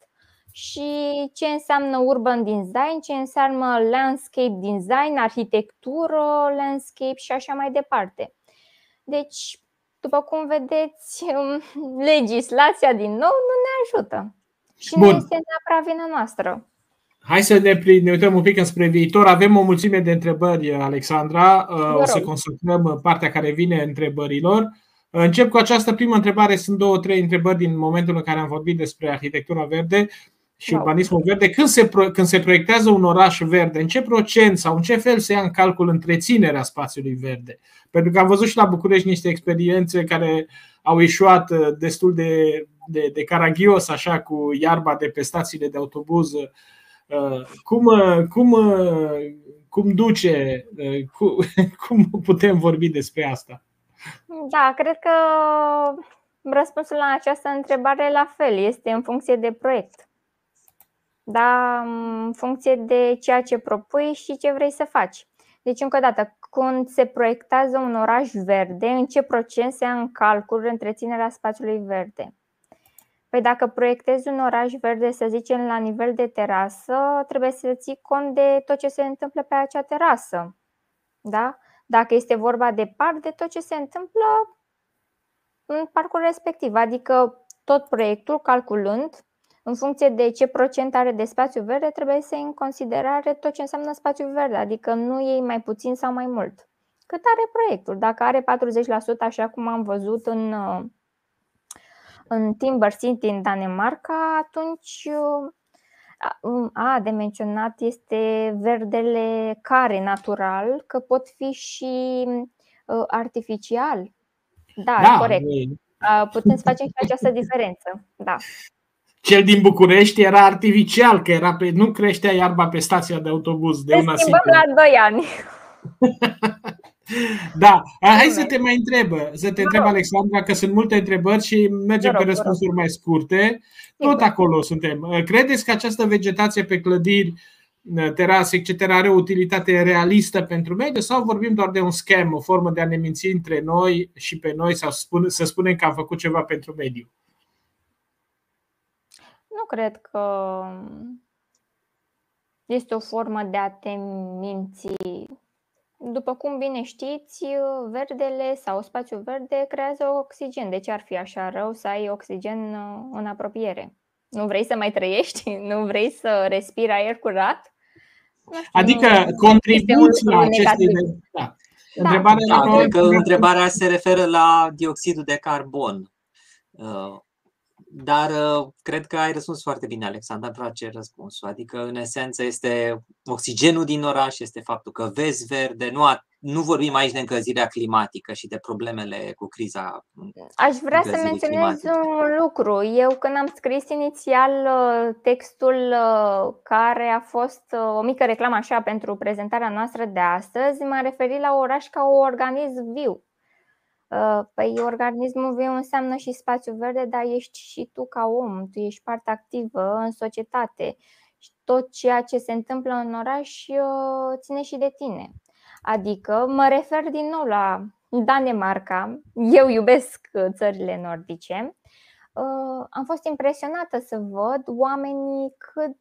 și ce înseamnă urban design, ce înseamnă landscape design, arhitectură, landscape și așa mai departe. Deci, după cum vedeți, legislația din nou nu ne ajută. Și Bun. nu este neapărat vina noastră. Hai să ne, ne uităm un pic înspre viitor. Avem o mulțime de întrebări, Alexandra. O să consultăm partea care vine întrebărilor. Încep cu această primă întrebare. Sunt două, trei întrebări din momentul în care am vorbit despre arhitectura verde și da. urbanismul verde. Când se, când se proiectează un oraș verde, în ce procent sau în ce fel se ia în calcul întreținerea spațiului verde? Pentru că am văzut și la București niște experiențe care au ieșuat uh, destul de, de, de caragios, așa, cu iarba de pe stațiile de autobuz. Uh, cum, uh, cum, cum duce, cum putem vorbi despre asta? Da, cred că răspunsul la această întrebare la fel este în funcție de proiect. Da, în funcție de ceea ce propui și ce vrei să faci. Deci, încă o dată, când se proiectează un oraș verde, în ce procent se ia în calcul întreținerea spațiului verde? Păi dacă proiectezi un oraș verde, să zicem, la nivel de terasă, trebuie să ții cont de tot ce se întâmplă pe acea terasă. Da? Dacă este vorba de parc, de tot ce se întâmplă în parcul respectiv, adică tot proiectul calculând în funcție de ce procent are de spațiu verde, trebuie să iei în considerare tot ce înseamnă spațiu verde, adică nu iei mai puțin sau mai mult. Cât are proiectul? Dacă are 40%, așa cum am văzut în, în Timber City în Danemarca, atunci a, de menționat este verdele care natural, că pot fi și uh, artificial. Da, da corect. Putem să facem și această diferență. Da. Cel din București era artificial, că era pe, nu creștea iarba pe stația de autobuz de una singură. la 2 ani. Da, hai să te mai întreb, să te întreb, Alexandra, că sunt multe întrebări și mergem pe răspunsuri mai scurte. Tot acolo suntem. Credeți că această vegetație pe clădiri, terase, etc., are o utilitate realistă pentru mediu sau vorbim doar de un scam, o formă de a ne minți între noi și pe noi sau să spunem că am făcut ceva pentru mediu? Nu cred că este o formă de a te minți după cum bine știți, verdele sau spațiul verde creează oxigen. De ce ar fi așa rău să ai oxigen uh, în apropiere? Nu vrei să mai trăiești? Nu vrei să respiri aer curat? Nu știu, adică nu, contribuți la aceste... Da. Da. Întrebarea, da, cred că întrebarea se referă la dioxidul de carbon. Uh, dar uh, cred că ai răspuns foarte bine, Alexandra, îmi place răspunsul. Adică, în esență, este oxigenul din oraș, este faptul că vezi verde, nu, a, nu vorbim aici de încălzirea climatică și de problemele cu criza. Aș vrea să menționez climatice. un lucru. Eu, când am scris inițial uh, textul uh, care a fost o mică reclamă așa pentru prezentarea noastră de astăzi, m-am referit la oraș ca un organism viu Uh, păi organismul viu înseamnă și spațiu verde, dar ești și tu ca om, tu ești parte activă în societate. Și tot ceea ce se întâmplă în oraș uh, ține și de tine. Adică mă refer din nou la Danemarca, eu iubesc uh, țările nordice, am fost impresionată să văd oamenii cât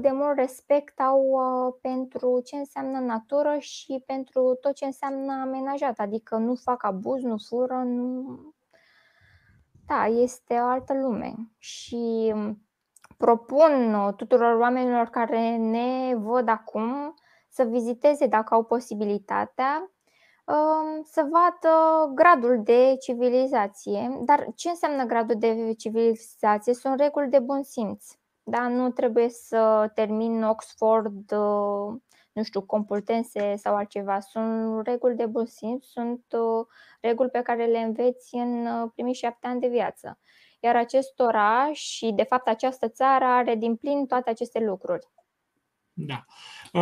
de mult respect au uh, pentru ce înseamnă natură și pentru tot ce înseamnă amenajat, adică nu fac abuz, nu fură, nu. Da, este o altă lume. Și propun tuturor oamenilor care ne văd acum să viziteze, dacă au posibilitatea, um, să vadă gradul de civilizație. Dar ce înseamnă gradul de civilizație? Sunt reguli de bun simț. Da? Nu trebuie să termin Oxford, uh, nu știu, Complutense sau altceva. Sunt reguli de bun simț, sunt uh, reguli pe care le înveți în uh, primii șapte ani de viață. Iar acest oraș și, de fapt, această țară are din plin toate aceste lucruri. Da.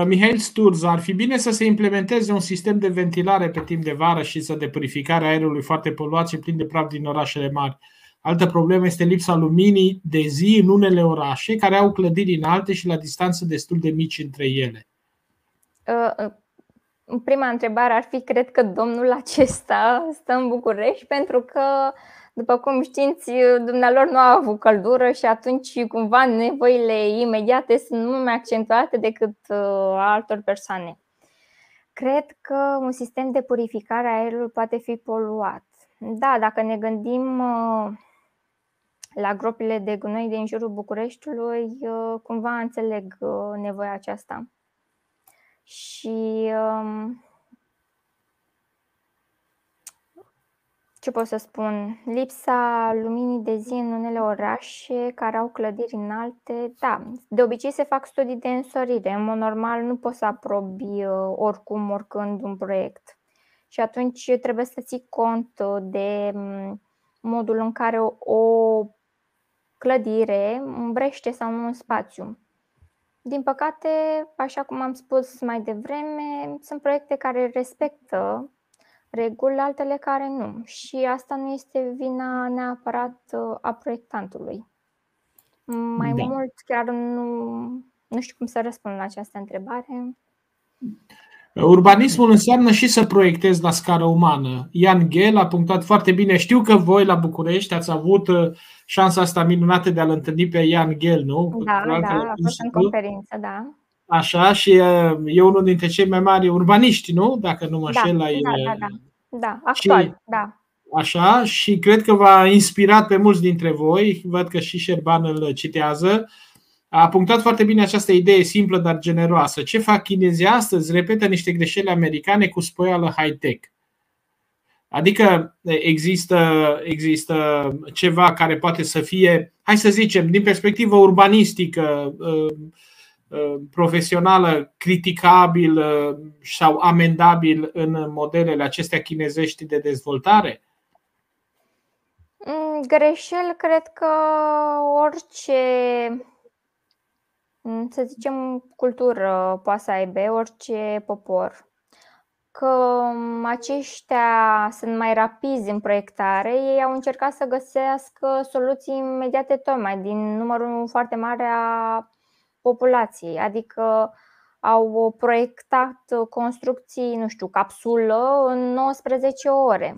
Mihail Sturz, ar fi bine să se implementeze un sistem de ventilare pe timp de vară și să de purificare a aerului foarte poluat și plin de praf din orașele mari. Altă problemă este lipsa luminii de zi în unele orașe care au clădiri înalte și la distanță destul de mici între ele. Uh, uh, prima întrebare ar fi, cred că domnul acesta stă în București pentru că, după cum știți, dumnealor nu a avut căldură și atunci cumva nevoile imediate sunt mult mai accentuate decât uh, altor persoane. Cred că un sistem de purificare a aerului poate fi poluat. Da, dacă ne gândim la gropile de gunoi din jurul Bucureștiului, uh, cumva înțeleg uh, nevoia aceasta. Și um, ce pot să spun? Lipsa luminii de zi în unele orașe care au clădiri înalte, da, de obicei se fac studii de însorire. În mod normal nu poți să aprobi uh, oricum, oricând un proiect. Și atunci trebuie să ții cont de mm, modul în care o clădire îmbrește sau nu un spațiu. Din păcate, așa cum am spus mai devreme, sunt proiecte care respectă reguli, altele care nu. Și asta nu este vina neapărat uh, a proiectantului. Mai da. mult, chiar nu, nu știu cum să răspund la această întrebare. Urbanismul înseamnă și să proiectezi la scară umană. Ian Ghel a punctat foarte bine. Știu că voi la București ați avut uh, șansa asta minunată de a-l întâlni pe Ian Ghel, nu? Da, da, a fost în conferință, da. Așa, și uh, e unul dintre cei mai mari urbaniști, nu? Dacă nu mă da, șel la da, da, da, da, actual, și, da. Așa, și cred că v-a inspirat pe mulți dintre voi. Văd că și Șerban îl citează a punctat foarte bine această idee simplă, dar generoasă. Ce fac chinezii astăzi? Repetă niște greșeli americane cu spoială high-tech. Adică există, există ceva care poate să fie, hai să zicem, din perspectivă urbanistică, uh, uh, profesională, criticabil uh, sau amendabil în modelele acestea chinezești de dezvoltare? Mm, greșel, cred că orice să zicem, cultură poate să aibă orice popor. că aceștia sunt mai rapizi în proiectare, ei au încercat să găsească soluții imediate tocmai din numărul foarte mare a populației, adică au proiectat construcții, nu știu, capsulă în 19 ore.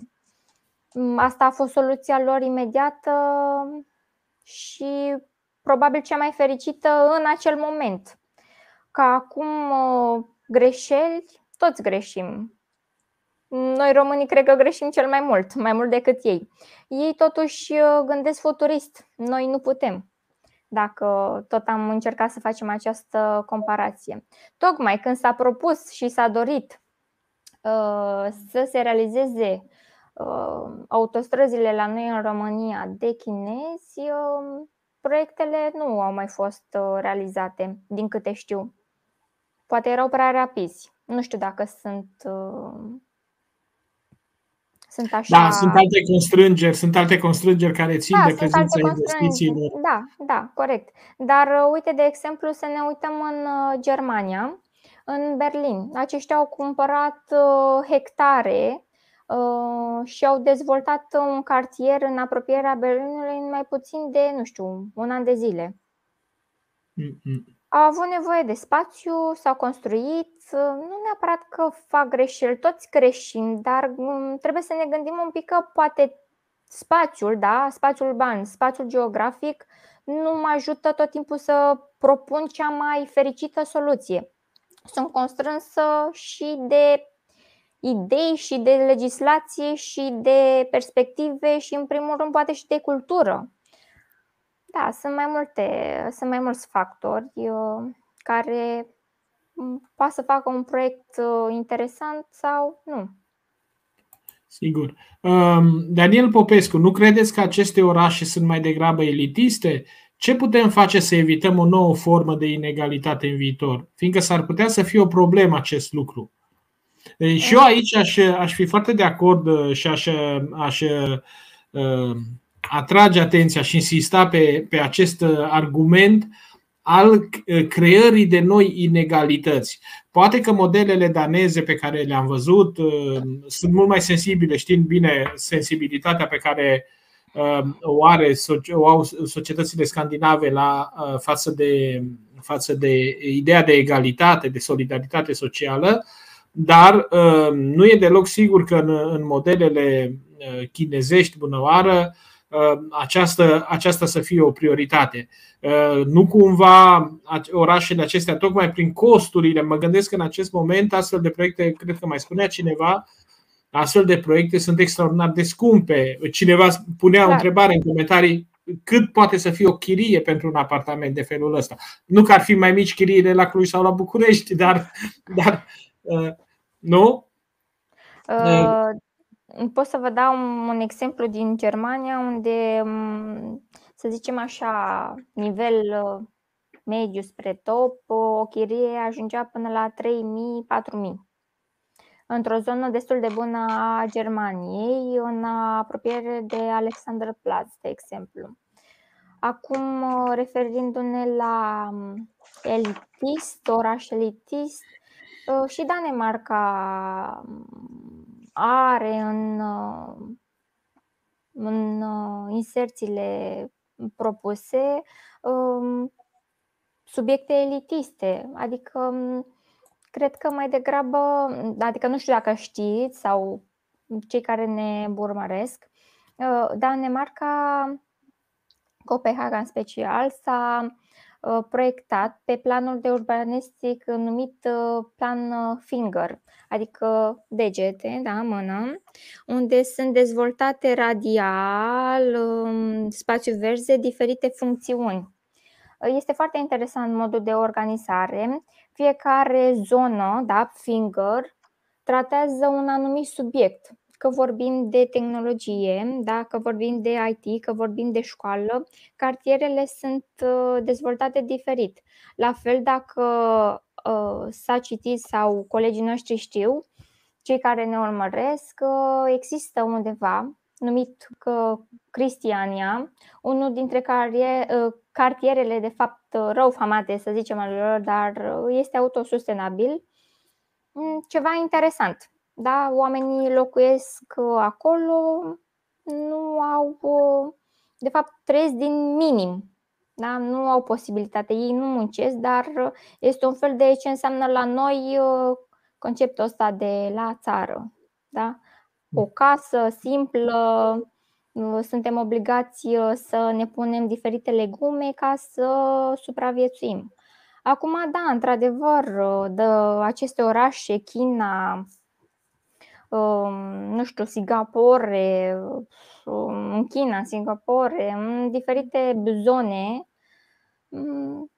Asta a fost soluția lor imediată și probabil cea mai fericită în acel moment. Ca acum greșeli, toți greșim. Noi românii cred că greșim cel mai mult, mai mult decât ei. Ei totuși gândesc futurist, noi nu putem dacă tot am încercat să facem această comparație. Tocmai când s-a propus și s-a dorit uh, să se realizeze uh, autostrăzile la noi în România de chinezi, uh, proiectele nu au mai fost realizate, din câte știu. Poate erau prea rapizi. Nu știu dacă sunt sunt așa... Da, sunt alte constrângeri, sunt alte constrângeri care țin da, de prezența investițiilor. Da, da, corect. Dar uh, uite, de exemplu, să ne uităm în uh, Germania, în Berlin. Aceștia au cumpărat uh, hectare și au dezvoltat un cartier în apropierea Berlinului în mai puțin de, nu știu, un an de zile. Mm-hmm au avut nevoie de spațiu, s-au construit, nu neapărat că fac greșeli, toți greșim, dar mm, trebuie să ne gândim un pic că poate spațiul, da, spațiul urban, spațiul geografic nu mă ajută tot timpul să propun cea mai fericită soluție. Sunt constrânsă și de idei și de legislație și de perspective și în primul rând poate și de cultură. Da, sunt mai multe, sunt mai mulți factori uh, care mm, poate să facă un proiect uh, interesant sau nu. Sigur. Um, Daniel Popescu, nu credeți că aceste orașe sunt mai degrabă elitiste? Ce putem face să evităm o nouă formă de inegalitate în viitor? Fiindcă s-ar putea să fie o problemă acest lucru. Și eu aici aș, aș fi foarte de acord uh, și aș, aș atrage atenția și insista pe, pe acest uh, argument al uh, creării de noi inegalități. Poate că modelele daneze pe care le-am văzut uh, sunt mult mai sensibile, știind bine sensibilitatea pe care o, are, o au societățile scandinave la, față, de, față de ideea de egalitate, de solidaritate socială, dar nu e deloc sigur că în, în modelele chinezești bunăoară Uh, această, aceasta să fie o prioritate. Uh, nu cumva orașele acestea, tocmai prin costurile, mă gândesc că în acest moment astfel de proiecte, cred că mai spunea cineva, astfel de proiecte sunt extraordinar de scumpe. Cineva punea o da. întrebare în comentarii cât poate să fie o chirie pentru un apartament de felul ăsta. Nu că ar fi mai mici chiriile la Cluj sau la București, dar, dar uh, nu? Uh, Pot să vă dau un exemplu din Germania, unde, să zicem așa, nivel uh, mediu spre top, o chirie ajungea până la 3.000-4.000 într-o zonă destul de bună a Germaniei, în apropiere de Alexanderplatz, de exemplu. Acum, uh, referindu-ne la um, elitist, oraș elitist, uh, și Danemarca are în, uh, în uh, inserțiile propuse um, subiecte elitiste, adică um, cred că mai degrabă, adică nu știu dacă știți sau cei care ne urmăresc, uh, Danemarca, Copenhaga în special, s-a Uh, proiectat pe planul de urbanistic numit uh, plan uh, finger, adică degete, da, mână, unde sunt dezvoltate radial, um, spațiu verze, diferite funcțiuni. Este foarte interesant modul de organizare. Fiecare zonă, da, finger, tratează un anumit subiect că vorbim de tehnologie, da? că vorbim de IT, că vorbim de școală, cartierele sunt uh, dezvoltate diferit. La fel, dacă uh, s-a citit sau colegii noștri știu, cei care ne urmăresc, uh, există undeva numit că Cristiania, unul dintre cartierele de fapt rău famate, să zicem al lor, dar este autosustenabil, mm, ceva interesant Da? Oamenii locuiesc acolo, nu au, de fapt, trăiesc din minim. Da? Nu au posibilitate, ei nu muncesc, dar este un fel de ce înseamnă la noi conceptul ăsta de la țară. Da? O casă simplă, suntem obligați să ne punem diferite legume ca să supraviețuim. Acum, da, într-adevăr, de aceste orașe, China, um, nu știu, Singapore, um, în China, Singapore, în diferite zone, um,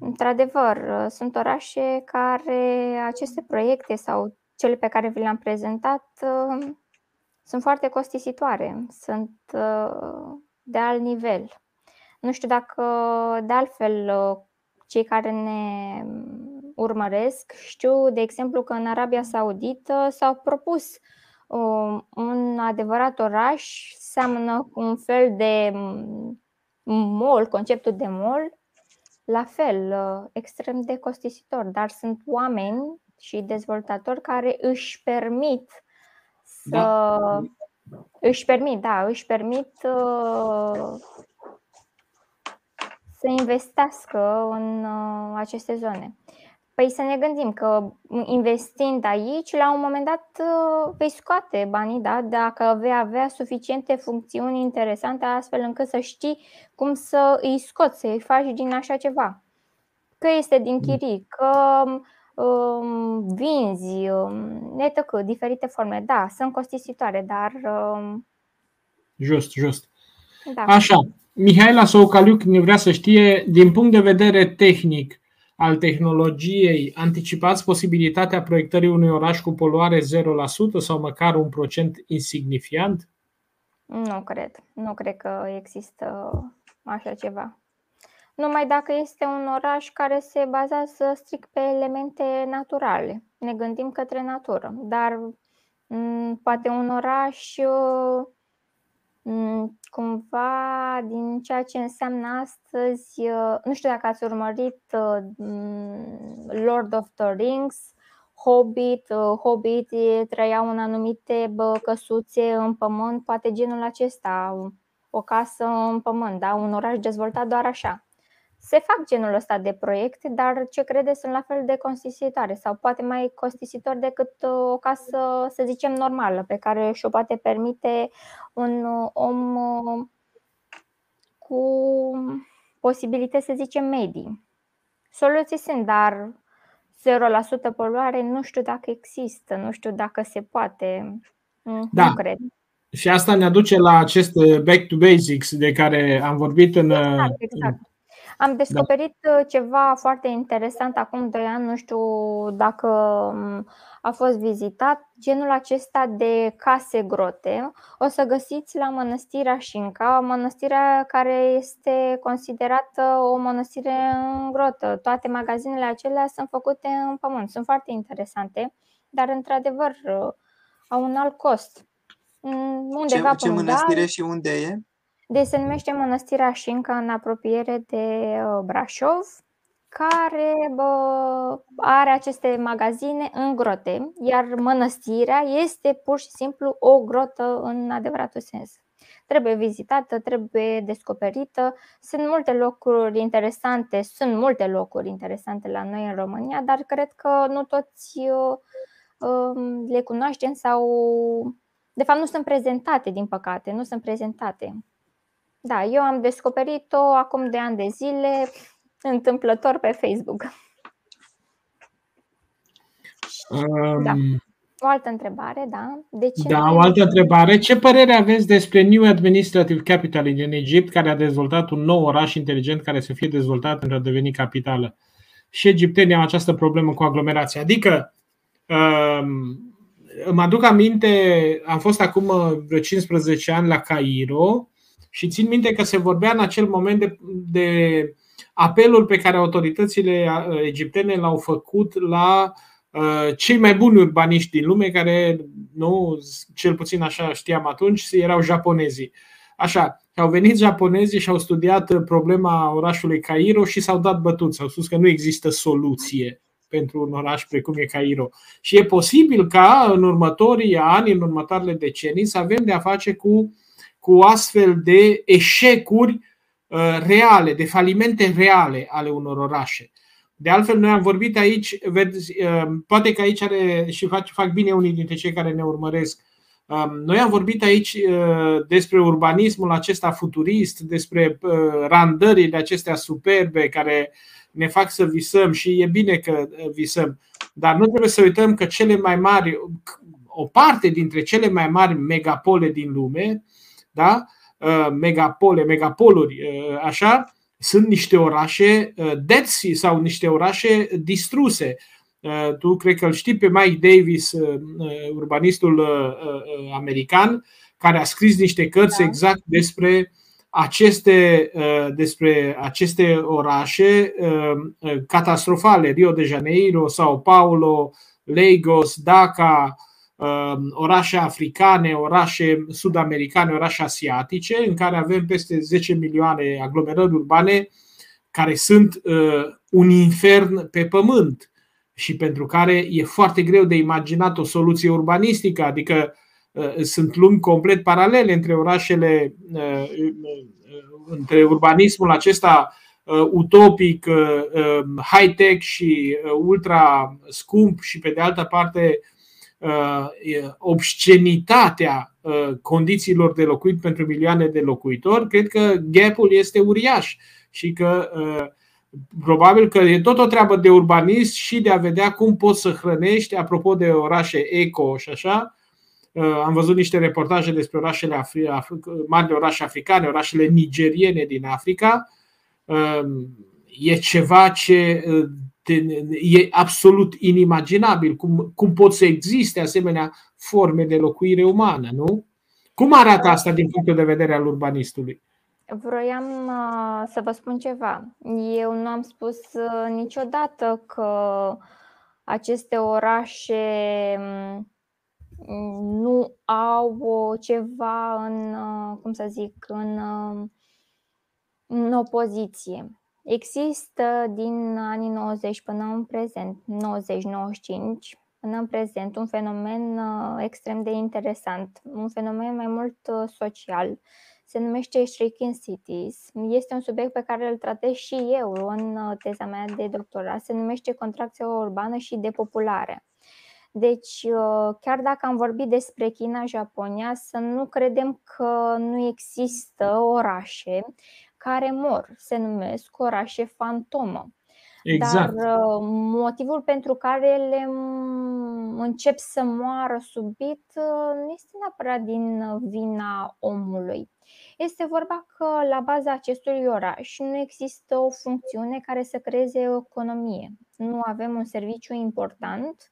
într-adevăr, sunt orașe care aceste proiecte sau cele pe care vi le-am prezentat sunt foarte costisitoare, sunt uh, de alt nivel. Nu știu dacă, de altfel, cei care ne urmăresc știu, de exemplu, că în Arabia Saudită s-au propus um, un adevărat oraș, seamănă cu un fel de mall, conceptul de mall, la fel, uh, extrem de costisitor, dar sunt oameni și dezvoltatori care își permit să da. își permit, da, își permit uh, să investească în uh, aceste zone. Păi să ne gândim că investind aici, la un moment dat uh, vei scoate banii, da? dacă vei avea suficiente funcțiuni interesante astfel încât să știi cum să îi scoți, să îi faci din așa ceva. Că este din mm. chirii, că um, vinzi, um, etc., diferite forme. Da, sunt costisitoare, dar... Um, just, just. Da. Așa, Mihaela Soucaliuc ne vrea să știe, din punct de vedere tehnic al tehnologiei, anticipați posibilitatea proiectării unui oraș cu poluare 0% sau măcar un procent insignifiant? Nu cred. Nu cred că există așa ceva. Numai dacă este un oraș care se bazează strict pe elemente naturale. Ne gândim către natură. Dar poate un oraș Mm, cumva din ceea ce înseamnă astăzi, uh, nu știu dacă ați urmărit uh, mm, Lord of the Rings, Hobbit, uh, Hobbit trăiau în anumite căsuțe în pământ, poate genul acesta, o casă în pământ, da? un oraș dezvoltat doar așa se fac genul ăsta de proiecte, dar ce crede sunt la fel de costisitoare sau poate mai costisitor decât uh, o casă, să zicem, normală, pe care și-o poate permite un uh, om uh, cu posibilități, să zicem, medii. Soluții sunt, dar 0% poluare nu știu dacă există, nu știu dacă se poate. Mm, da. Nu cred. Și asta ne aduce la acest back to basics de care am vorbit în. Exact, exact. Am da. descoperit da. ceva foarte interesant acum 2 ani, nu știu dacă mm, a fost vizitat, genul acesta de case grote. O să găsiți la Mănăstirea Șinca, mănăstirea care este considerată o mănăstire în grotă. Toate magazinele acelea sunt făcute în pământ, sunt foarte interesante, dar într-adevăr au un alt cost. Mm, undeva ce, ce mănăstire și unde e? Deci se numește Mănăstirea Șinca în apropiere de uh, Brașov, care bă, are aceste magazine în grote, iar mănăstirea este pur și simplu o grotă în adevăratul sens. Trebuie vizitată, trebuie descoperită. Sunt multe locuri interesante, sunt multe locuri interesante la noi în România, dar cred că nu toți uh, um, le cunoaștem sau, de fapt, nu sunt prezentate, din păcate, nu sunt prezentate. Da, eu am descoperit-o acum de ani de zile, întâmplător pe Facebook. Um, da. O altă întrebare, da? De ce da, o altă întrebare. Ce părere aveți despre New Administrative Capital din Egipt, care a dezvoltat un nou oraș inteligent care să fie dezvoltat pentru a deveni capitală? Și egiptenii au această problemă cu aglomerația. Adică, um, îmi aduc aminte, am fost acum vreo 15 ani la Cairo și țin minte că se vorbea în acel moment de, de apelul pe care autoritățile egiptene l-au făcut la uh, cei mai buni urbaniști din lume, care, nu, cel puțin așa știam atunci, erau japonezii. Așa, au venit japonezii și au studiat problema orașului Cairo și s-au dat bătuți. Au spus că nu există soluție pentru un oraș precum e Cairo. Și e posibil ca în următorii ani, în următoarele decenii, să avem de a face cu, cu astfel de eșecuri uh, reale, de falimente reale ale unor orașe. De altfel, noi am vorbit aici, vezi, uh, poate că aici are și fac, fac bine unii dintre cei care ne urmăresc. Um, noi am vorbit aici uh, despre urbanismul acesta futurist, despre uh, randările acestea superbe care ne fac să visăm și e bine că visăm, dar nu trebuie să uităm că cele mai mari, o parte dintre cele mai mari megapole din lume, da? megapole, megapoluri, așa, sunt niște orașe uh, dead sea sau niște orașe distruse. Uh, tu cred că îl știi pe Mike Davis, uh, urbanistul american, care a scris niște cărți da. exact despre aceste, despre aceste orașe catastrofale, Rio de Janeiro, Sao Paulo, Lagos, Dhaka, Um, orașe africane, orașe sud-americane, orașe asiatice, în care avem peste 10 milioane aglomerări urbane care sunt uh, un infern pe pământ și pentru care e foarte greu de imaginat o soluție urbanistică, adică uh, sunt lumi complet paralele între orașele, uh, între urbanismul acesta utopic, um, high-tech și ultra scump și pe de altă parte Uh, obscenitatea uh, condițiilor de locuit pentru milioane de locuitori, cred că gapul este uriaș și că uh, probabil că e tot o treabă de urbanist și de a vedea cum poți să hrănești, apropo de orașe eco și așa, am văzut niște reportaje despre orașele Afri- mari orașe africane, orașele nigeriene din Africa. E ceva ce e absolut inimaginabil cum, cum pot să existe asemenea forme de locuire umană, nu? Cum arată asta din punctul de vedere al urbanistului? Vroiam uh, să vă spun ceva. Eu nu am spus uh, niciodată că aceste orașe um, nu au ceva în, uh, cum să zic, în, în opoziție. Există din anii 90 până în prezent, 90-95, până în prezent, un fenomen uh, extrem de interesant, un fenomen mai mult uh, social. Se numește Shrinking Cities. Este un subiect pe care îl tratez și eu în uh, teza mea de doctorat. Se numește contracție urbană și depopulare. Deci, chiar dacă am vorbit despre China, Japonia, să nu credem că nu există orașe care mor, se numesc orașe fantomă. Exact. Dar uh, motivul pentru care ele încep să moară subit uh, nu este neapărat din vina omului. Este vorba că la baza acestui oraș nu există o funcțiune care să creeze o economie. Nu avem un serviciu important,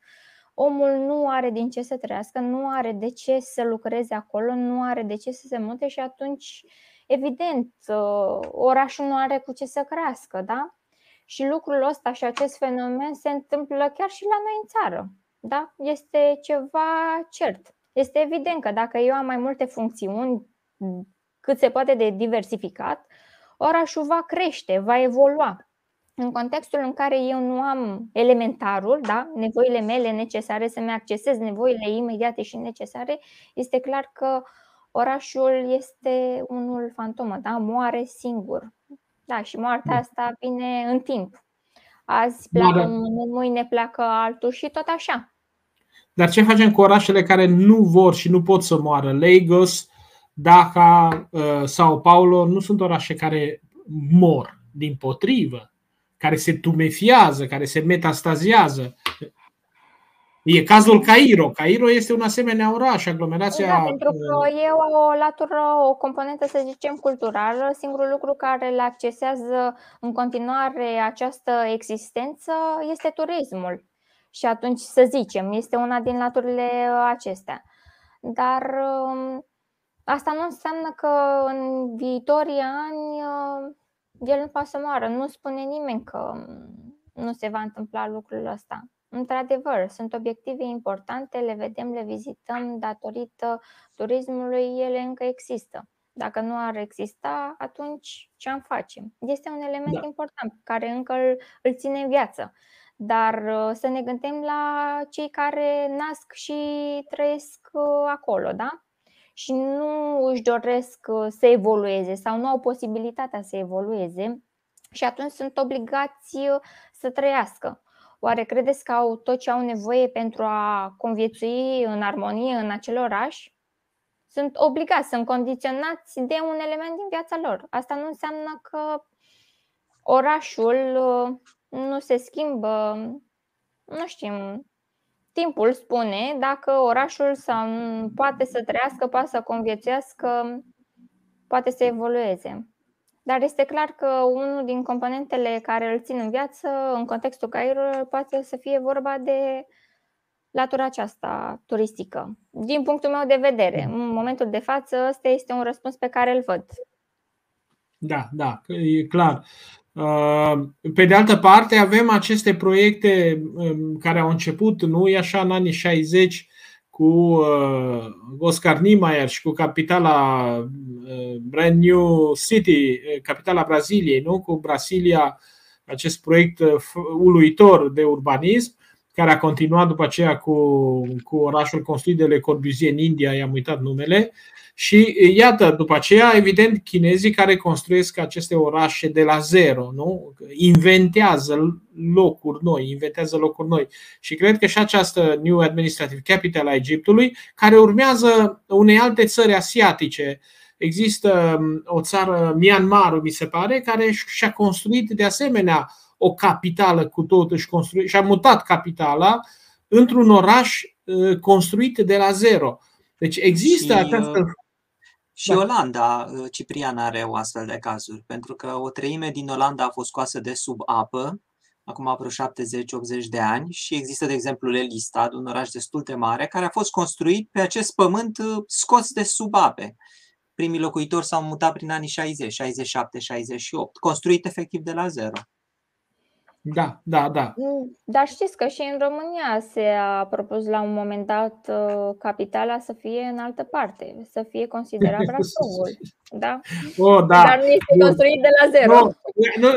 omul nu are din ce să trăiască, nu are de ce să lucreze acolo, nu are de ce să se mute și atunci evident, uh, orașul nu are cu ce să crească, da? Și lucrul ăsta și acest fenomen se întâmplă chiar și la noi în țară. Da? Este ceva cert. Este evident că dacă eu am mai multe funcțiuni cât se poate de diversificat, orașul va crește, va evolua. În contextul în care eu nu am elementarul, da, nevoile mele necesare să-mi accesez nevoile imediate și necesare, este clar că orașul este unul fantomă, da? moare singur. Da, și moartea asta vine în timp. Azi pleacă Moare. unul, mâine pleacă altul și tot așa. Dar ce facem cu orașele care nu vor și nu pot să moară? Lagos, Dhaka, uh, Sao Paulo nu sunt orașe care mor, din potrivă, care se tumefiază, care se metastaziază. E cazul Cairo. Cairo este un asemenea oraș, aglomerația. Da, pentru că e o latură, o componentă, să zicem, culturală. Singurul lucru care le accesează în continuare această existență este turismul. Și atunci, să zicem, este una din laturile acestea. Dar um, asta nu înseamnă că în viitorii ani uh, el nu poate să moară. Nu spune nimeni că um, nu se va întâmpla lucrul ăsta. Într-adevăr, sunt obiective importante, le vedem, le vizităm datorită turismului, ele încă există. Dacă nu ar exista, atunci ce am face? Este un element da. important care încă îl, îl ține în viață. dar uh, să ne gândim la cei care nasc și trăiesc uh, acolo, da? Și nu își doresc uh, să evolueze sau nu au posibilitatea să evolueze și atunci sunt obligați să trăiască. Oare credeți că au tot ce au nevoie pentru a conviețui în armonie în acel oraș? Sunt obligați, sunt condiționați de un element din viața lor. Asta nu înseamnă că orașul nu se schimbă, nu știm, timpul spune dacă orașul sau poate să trăiască, poate să conviețuiască, poate să evolueze. Dar este clar că unul din componentele care îl țin în viață, în contextul Cairo, poate să fie vorba de latura aceasta turistică. Din punctul meu de vedere, în momentul de față, ăsta este un răspuns pe care îl văd. Da, da, e clar. Uh, pe de altă parte, avem aceste proiecte um, care au început, nu e așa, în anii 60 cu uh, Oscar Niemeyer și cu capitala uh, Brand New City, capitala Braziliei, nu? cu Brasilia, acest proiect uluitor de urbanism, care a continuat după aceea cu, cu orașul construit de Le Corbusier în India, i-am uitat numele, și iată, după aceea, evident, chinezii care construiesc aceste orașe de la zero, nu? inventează locuri noi, inventează locuri noi. Și cred că și această New Administrative Capital a Egiptului, care urmează unei alte țări asiatice, Există um, o țară, Myanmar, mi se pare, care și-a construit de asemenea o capitală cu tot, și, construit, și-a mutat capitala într-un oraș uh, construit de la zero. Deci există și, această uh, și da. Olanda, uh, Ciprian, are o astfel de cazuri, pentru că o treime din Olanda a fost scoasă de sub apă, acum vreo 70-80 de ani, și există, de exemplu, Lelistad, un oraș destul de mare, care a fost construit pe acest pământ uh, scos de sub ape. Primii locuitori s-au mutat prin anii 60, 67, 68, construit efectiv de la zero. Da, da, da. Mm, dar știți că și în România se a propus la un moment dat uh, capitala să fie în altă parte, să fie considerat Brașovul. Da? Oh, da. Dar nu este construit de la zero. Nu,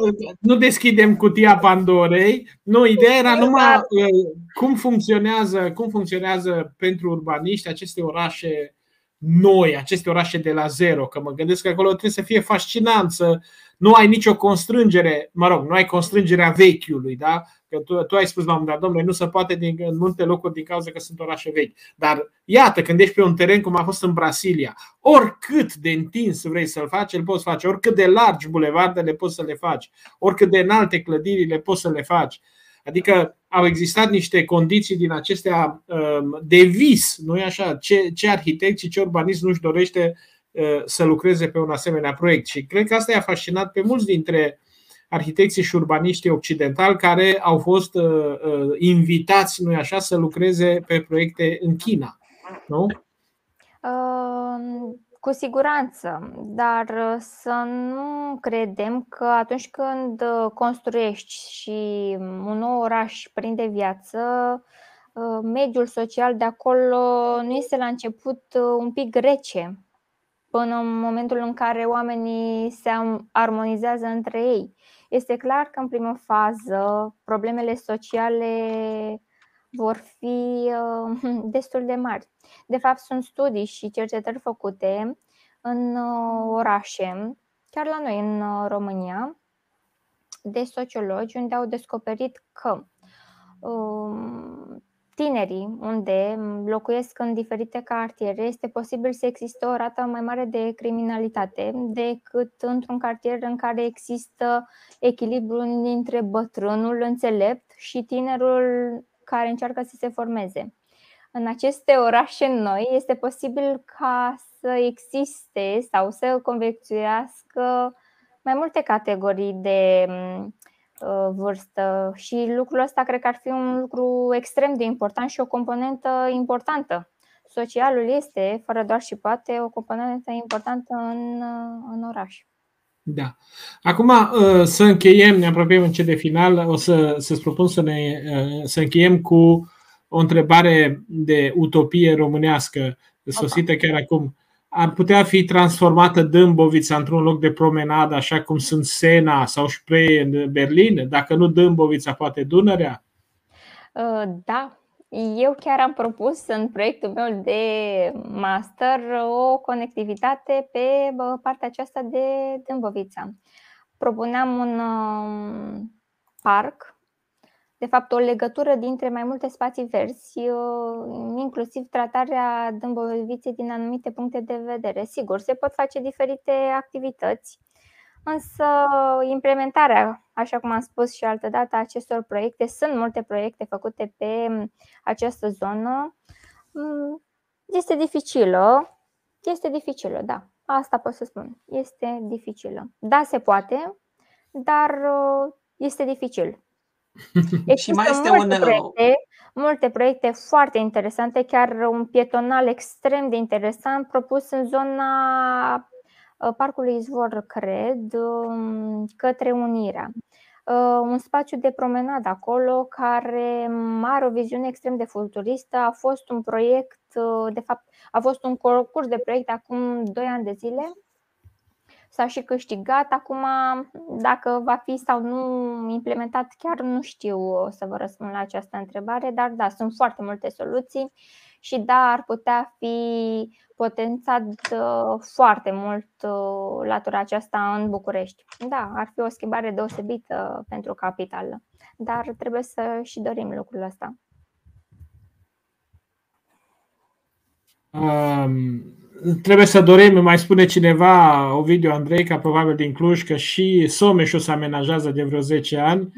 nu, nu deschidem cutia Pandorei. Nu, ideea era numai uh, cum funcționează, cum funcționează pentru urbaniști aceste orașe noi, aceste orașe de la zero. Că mă gândesc că acolo trebuie să fie fascinant să nu ai nicio constrângere, mă rog, nu ai constrângerea vechiului, da? Că tu, tu ai spus la un dat, domnule, nu se poate din, în multe locuri din cauza că sunt orașe vechi. Dar iată, când ești pe un teren cum a fost în Brasilia, oricât de întins vrei să-l faci, îl poți face, oricât de largi bulevardele poți să le faci, oricât de înalte clădirile poți să le faci. Adică au existat niște condiții din acestea um, de vis, nu e așa? Ce, ce arhitect și ce urbanist nu-și dorește uh, să lucreze pe un asemenea proiect. Și cred că asta i-a fascinat pe mulți dintre arhitecții și urbaniștii occidentali care au fost uh, uh, invitați, nu așa, să lucreze pe proiecte în China. Nu? Uh cu siguranță, dar uh, să nu credem că atunci când uh, construiești și un nou oraș prinde viață, uh, mediul social de acolo nu este la început un pic rece, până în momentul în care oamenii se armonizează între ei. Este clar că în primă fază problemele sociale vor fi destul de mari. De fapt, sunt studii și cercetări făcute în uh, orașe, chiar la noi în uh, România, de sociologi, unde au descoperit că um, tinerii unde locuiesc în diferite cartiere, este posibil să existe o rată mai mare de criminalitate decât într-un cartier în care există echilibru dintre bătrânul înțelept și tinerul care încearcă să se formeze. În aceste orașe noi este posibil ca să existe sau să conviețuiască mai multe categorii de uh, vârstă și lucrul ăsta cred că ar fi un lucru extrem de important și o componentă importantă. Socialul este, fără doar și poate, o componentă importantă în, uh, în oraș. Da. Acum uh, să încheiem, ne apropiem încet de final, o să, să-ți propun să, ne, să încheiem cu o întrebare de utopie românească sosită chiar acum ar putea fi transformată Dâmbovița într-un loc de promenadă, așa cum sunt Sena sau Spree în Berlin? Dacă nu Dâmbovița, poate Dunărea? Uh, da, eu chiar am propus în proiectul meu de master o conectivitate pe partea aceasta de Dâmbovița. Propuneam un um, parc de fapt, o legătură dintre mai multe spații verzi, uh, inclusiv tratarea dâmboviței din anumite puncte de vedere. Sigur, se pot face diferite activități, însă implementarea, așa cum am spus și altă dată, acestor proiecte, sunt multe proiecte făcute pe această zonă, mm, este dificilă, este dificilă, da, asta pot să spun, este dificilă. Da, se poate, dar uh, este dificil. Există și mai este multe, un... proiecte, multe proiecte foarte interesante, chiar un pietonal extrem de interesant propus în zona ă, Parcului Izvor, cred, um, către Unirea. Ă, un spațiu de promenadă acolo care are o viziune extrem de futuristă. A fost un proiect, ă, de fapt, a fost un concurs de proiect acum 2 ani de zile s-a și câștigat. Acum, dacă va fi sau nu implementat, chiar nu știu să vă răspund la această întrebare, dar da, sunt foarte multe soluții și da, ar putea fi potențat uh, foarte mult uh, latura aceasta în București. Da, ar fi o schimbare deosebită pentru capitală, dar trebuie să și dorim lucrul ăsta. Um, trebuie să dorim, mai spune cineva, Ovidiu Andrei, ca probabil din Cluj, că și Someșul se amenajează de vreo 10 ani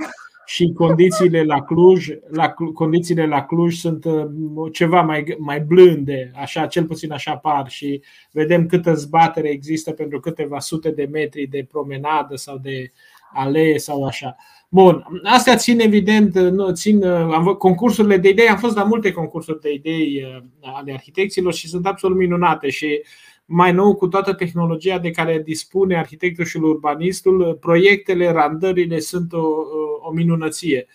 și condițiile la Cluj, la, condițiile la Cluj sunt uh, ceva mai, mai blânde, așa, cel puțin așa par și vedem câtă zbatere există pentru câteva sute de metri de promenadă sau de alee sau așa. Bun, astea țin evident, nu, țin, am, concursurile de idei, am fost la multe concursuri de idei uh, ale arhitecților și sunt absolut minunate și mai nou cu toată tehnologia de care dispune arhitectul și urbanistul, proiectele, randările sunt o, o minunăție.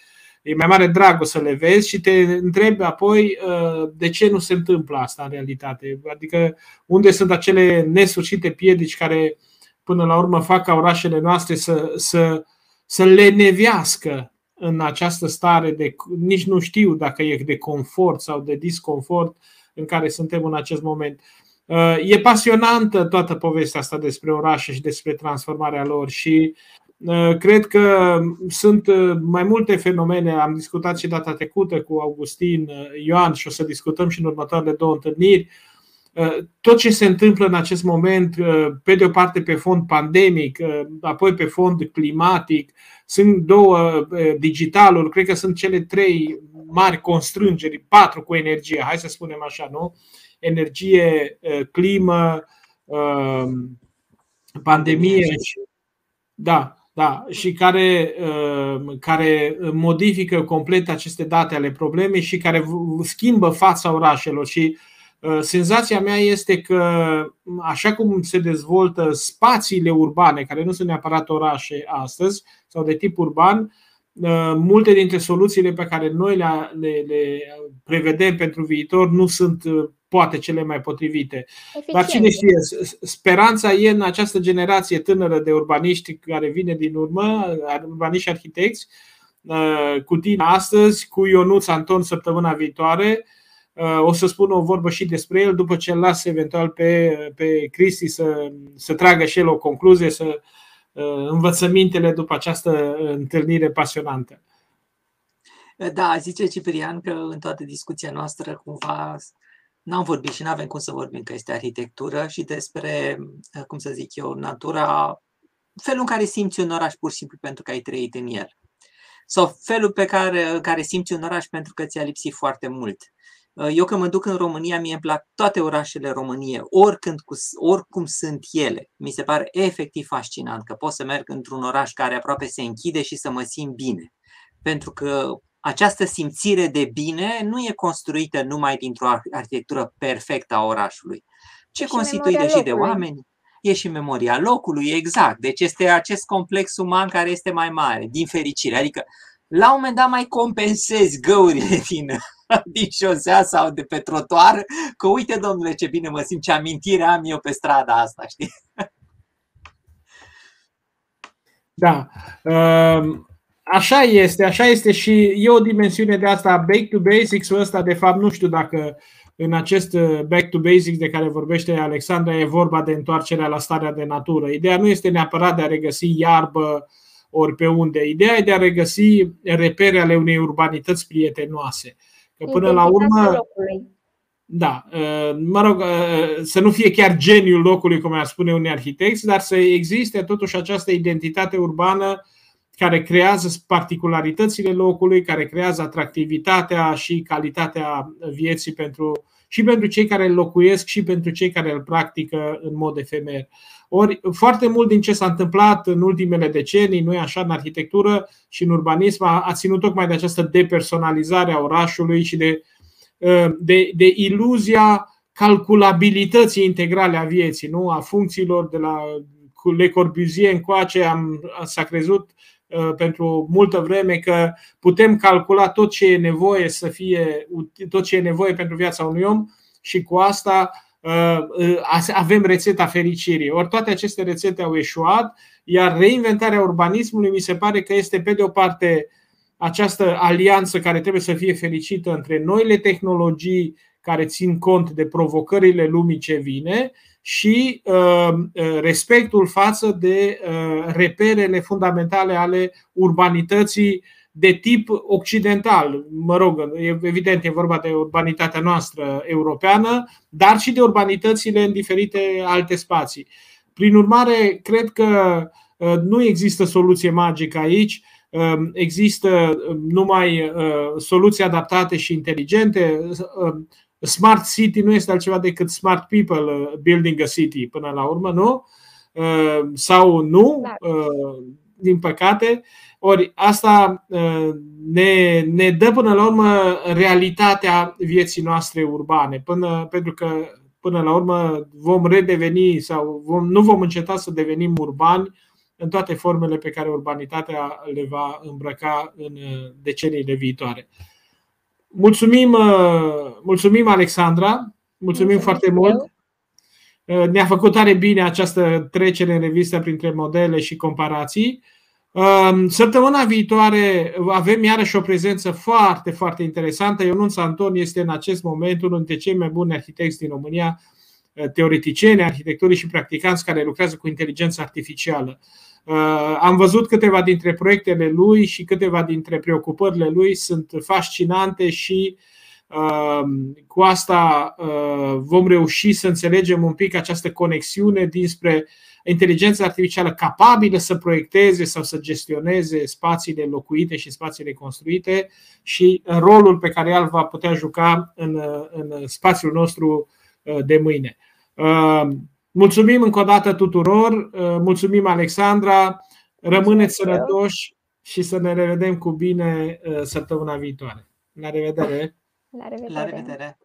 E mai mare dragul să le vezi și te întrebi apoi uh, de ce nu se întâmplă asta în realitate. Adică unde sunt acele nesucite piedici care până la urmă fac ca orașele noastre să, să să le nevească în această stare de nici nu știu dacă e de confort sau de disconfort în care suntem în acest moment. Uh, e pasionantă toată povestea asta despre orașe și despre transformarea lor și uh, cred că sunt uh, mai multe fenomene. Am discutat și data trecută cu Augustin Ioan și o să discutăm și în următoarele două întâlniri tot ce se întâmplă în acest moment, pe de o parte pe fond pandemic, apoi pe fond climatic, sunt două digitaluri, cred că sunt cele trei mari constrângeri, patru cu energie, hai să spunem așa, nu? Energie, climă, pandemie și da, da, și care, care modifică complet aceste date ale problemei și care schimbă fața orașelor și Uh, senzația mea este că, așa cum se dezvoltă spațiile urbane, care nu sunt neapărat orașe astăzi sau de tip urban, uh, multe dintre soluțiile pe care noi le, le, le prevedem pentru viitor nu sunt uh, poate cele mai potrivite. Eficient. Dar cine știe, speranța e în această generație tânără de urbaniști care vine din urmă, urbaniști arhitecți, cu tine astăzi, cu Ionuț Anton săptămâna viitoare, o să spun o vorbă și despre el după ce îl las eventual pe, pe Cristi să, să tragă și el o concluzie, să uh, învățămintele după această întâlnire pasionantă. Da, zice Ciprian că în toată discuția noastră cumva n-am vorbit și nu avem cum să vorbim că este arhitectură și despre, cum să zic eu, natura, felul în care simți un oraș pur și simplu pentru că ai trăit în el. Sau felul pe care, care simți un oraș pentru că ți-a lipsit foarte mult. Uh, eu când mă duc în România, mie îmi plac toate orașele României, oricând, cu, oricum sunt ele. Mi se pare efectiv fascinant că pot să merg într-un oraș care aproape se închide și să mă simt bine. Pentru că această simțire de bine nu e construită numai dintr-o arhitectură perfectă a orașului, ci constituită și de oameni. E și memoria locului, exact. Deci este acest complex uman care este mai mare, din fericire. Adică, la un moment dat mai compensezi găurile din, din șosea sau de pe trotuar, că uite, domnule, ce bine mă simt, ce amintire am eu pe strada asta, știi? Da. Ehm, așa este, așa este și e o dimensiune de asta, back to basics-ul ăsta, de fapt, nu știu dacă în acest uh, back to basics de care vorbește Alexandra e vorba de întoarcerea la starea de natură. Ideea nu este neapărat de a regăsi iarbă ori pe unde. Ideea e de a regăsi repere ale unei urbanități prietenoase. Că până la urmă. Da, uh, mă rog, uh, să nu fie chiar geniul locului, cum ar spune unii arhitecți, dar să existe totuși această identitate urbană care creează particularitățile locului, care creează atractivitatea și calitatea vieții pentru, și pentru cei care îl locuiesc și pentru cei care îl practică în mod efemer. Ori foarte mult din ce s-a întâmplat în ultimele decenii, nu așa, în arhitectură și în urbanism, a, a ținut tocmai de această depersonalizare a orașului și de, de, de iluzia calculabilității integrale a vieții, nu? a funcțiilor de la Le Corbusier încoace am, s-a crezut Uh, pentru multă vreme că putem calcula tot ce e nevoie să fie tot ce e nevoie pentru viața unui om și cu asta uh, uh, avem rețeta fericirii. Ori toate aceste rețete au eșuat, iar reinventarea urbanismului mi se pare că este pe de o parte această alianță care trebuie să fie fericită între noile tehnologii care țin cont de provocările lumii ce vine și uh, uh, respectul față de uh, reperele fundamentale ale urbanității de tip occidental. Mă rog, evident, e vorba de urbanitatea noastră europeană, dar și de urbanitățile în diferite alte spații. Prin urmare, cred că nu există soluție magică aici, există numai soluții adaptate și inteligente. Smart City nu este altceva decât smart people uh, building a city până la urmă, nu? Uh, sau nu, da. uh, din păcate. Ori asta ne, ne dă până la urmă realitatea vieții noastre urbane, până, pentru că până la urmă vom redeveni sau vom, nu vom înceta să devenim urbani în toate formele pe care urbanitatea le va îmbrăca în deceniile viitoare. Mulțumim, uh, mulțumim Alexandra, mulțumim mulțumim foarte mult. Eu. Uh, ne-a făcut tare bine această trecere în revistă printre modele și comparații. Um, săptămâna viitoare avem iarăși o prezență foarte, foarte interesantă. Ionuț Anton este în acest moment unul dintre cei mai buni arhitecți din România, uh, teoreticieni, arhitecturii și practicanți care lucrează cu inteligență artificială. Uh, am văzut câteva dintre proiectele lui și câteva dintre preocupările lui sunt fascinante și uh, cu asta uh, vom reuși să înțelegem un pic această conexiune dinspre inteligența artificială capabilă să proiecteze sau să gestioneze spațiile locuite și spațiile construite și rolul pe care el va putea juca în, în spațiul nostru de mâine. Mulțumim încă o dată tuturor, uh, mulțumim Alexandra, rămâneți sănătoși și să ne revedem cu bine uh, săptămâna viitoare. La revedere! La revedere! La revedere.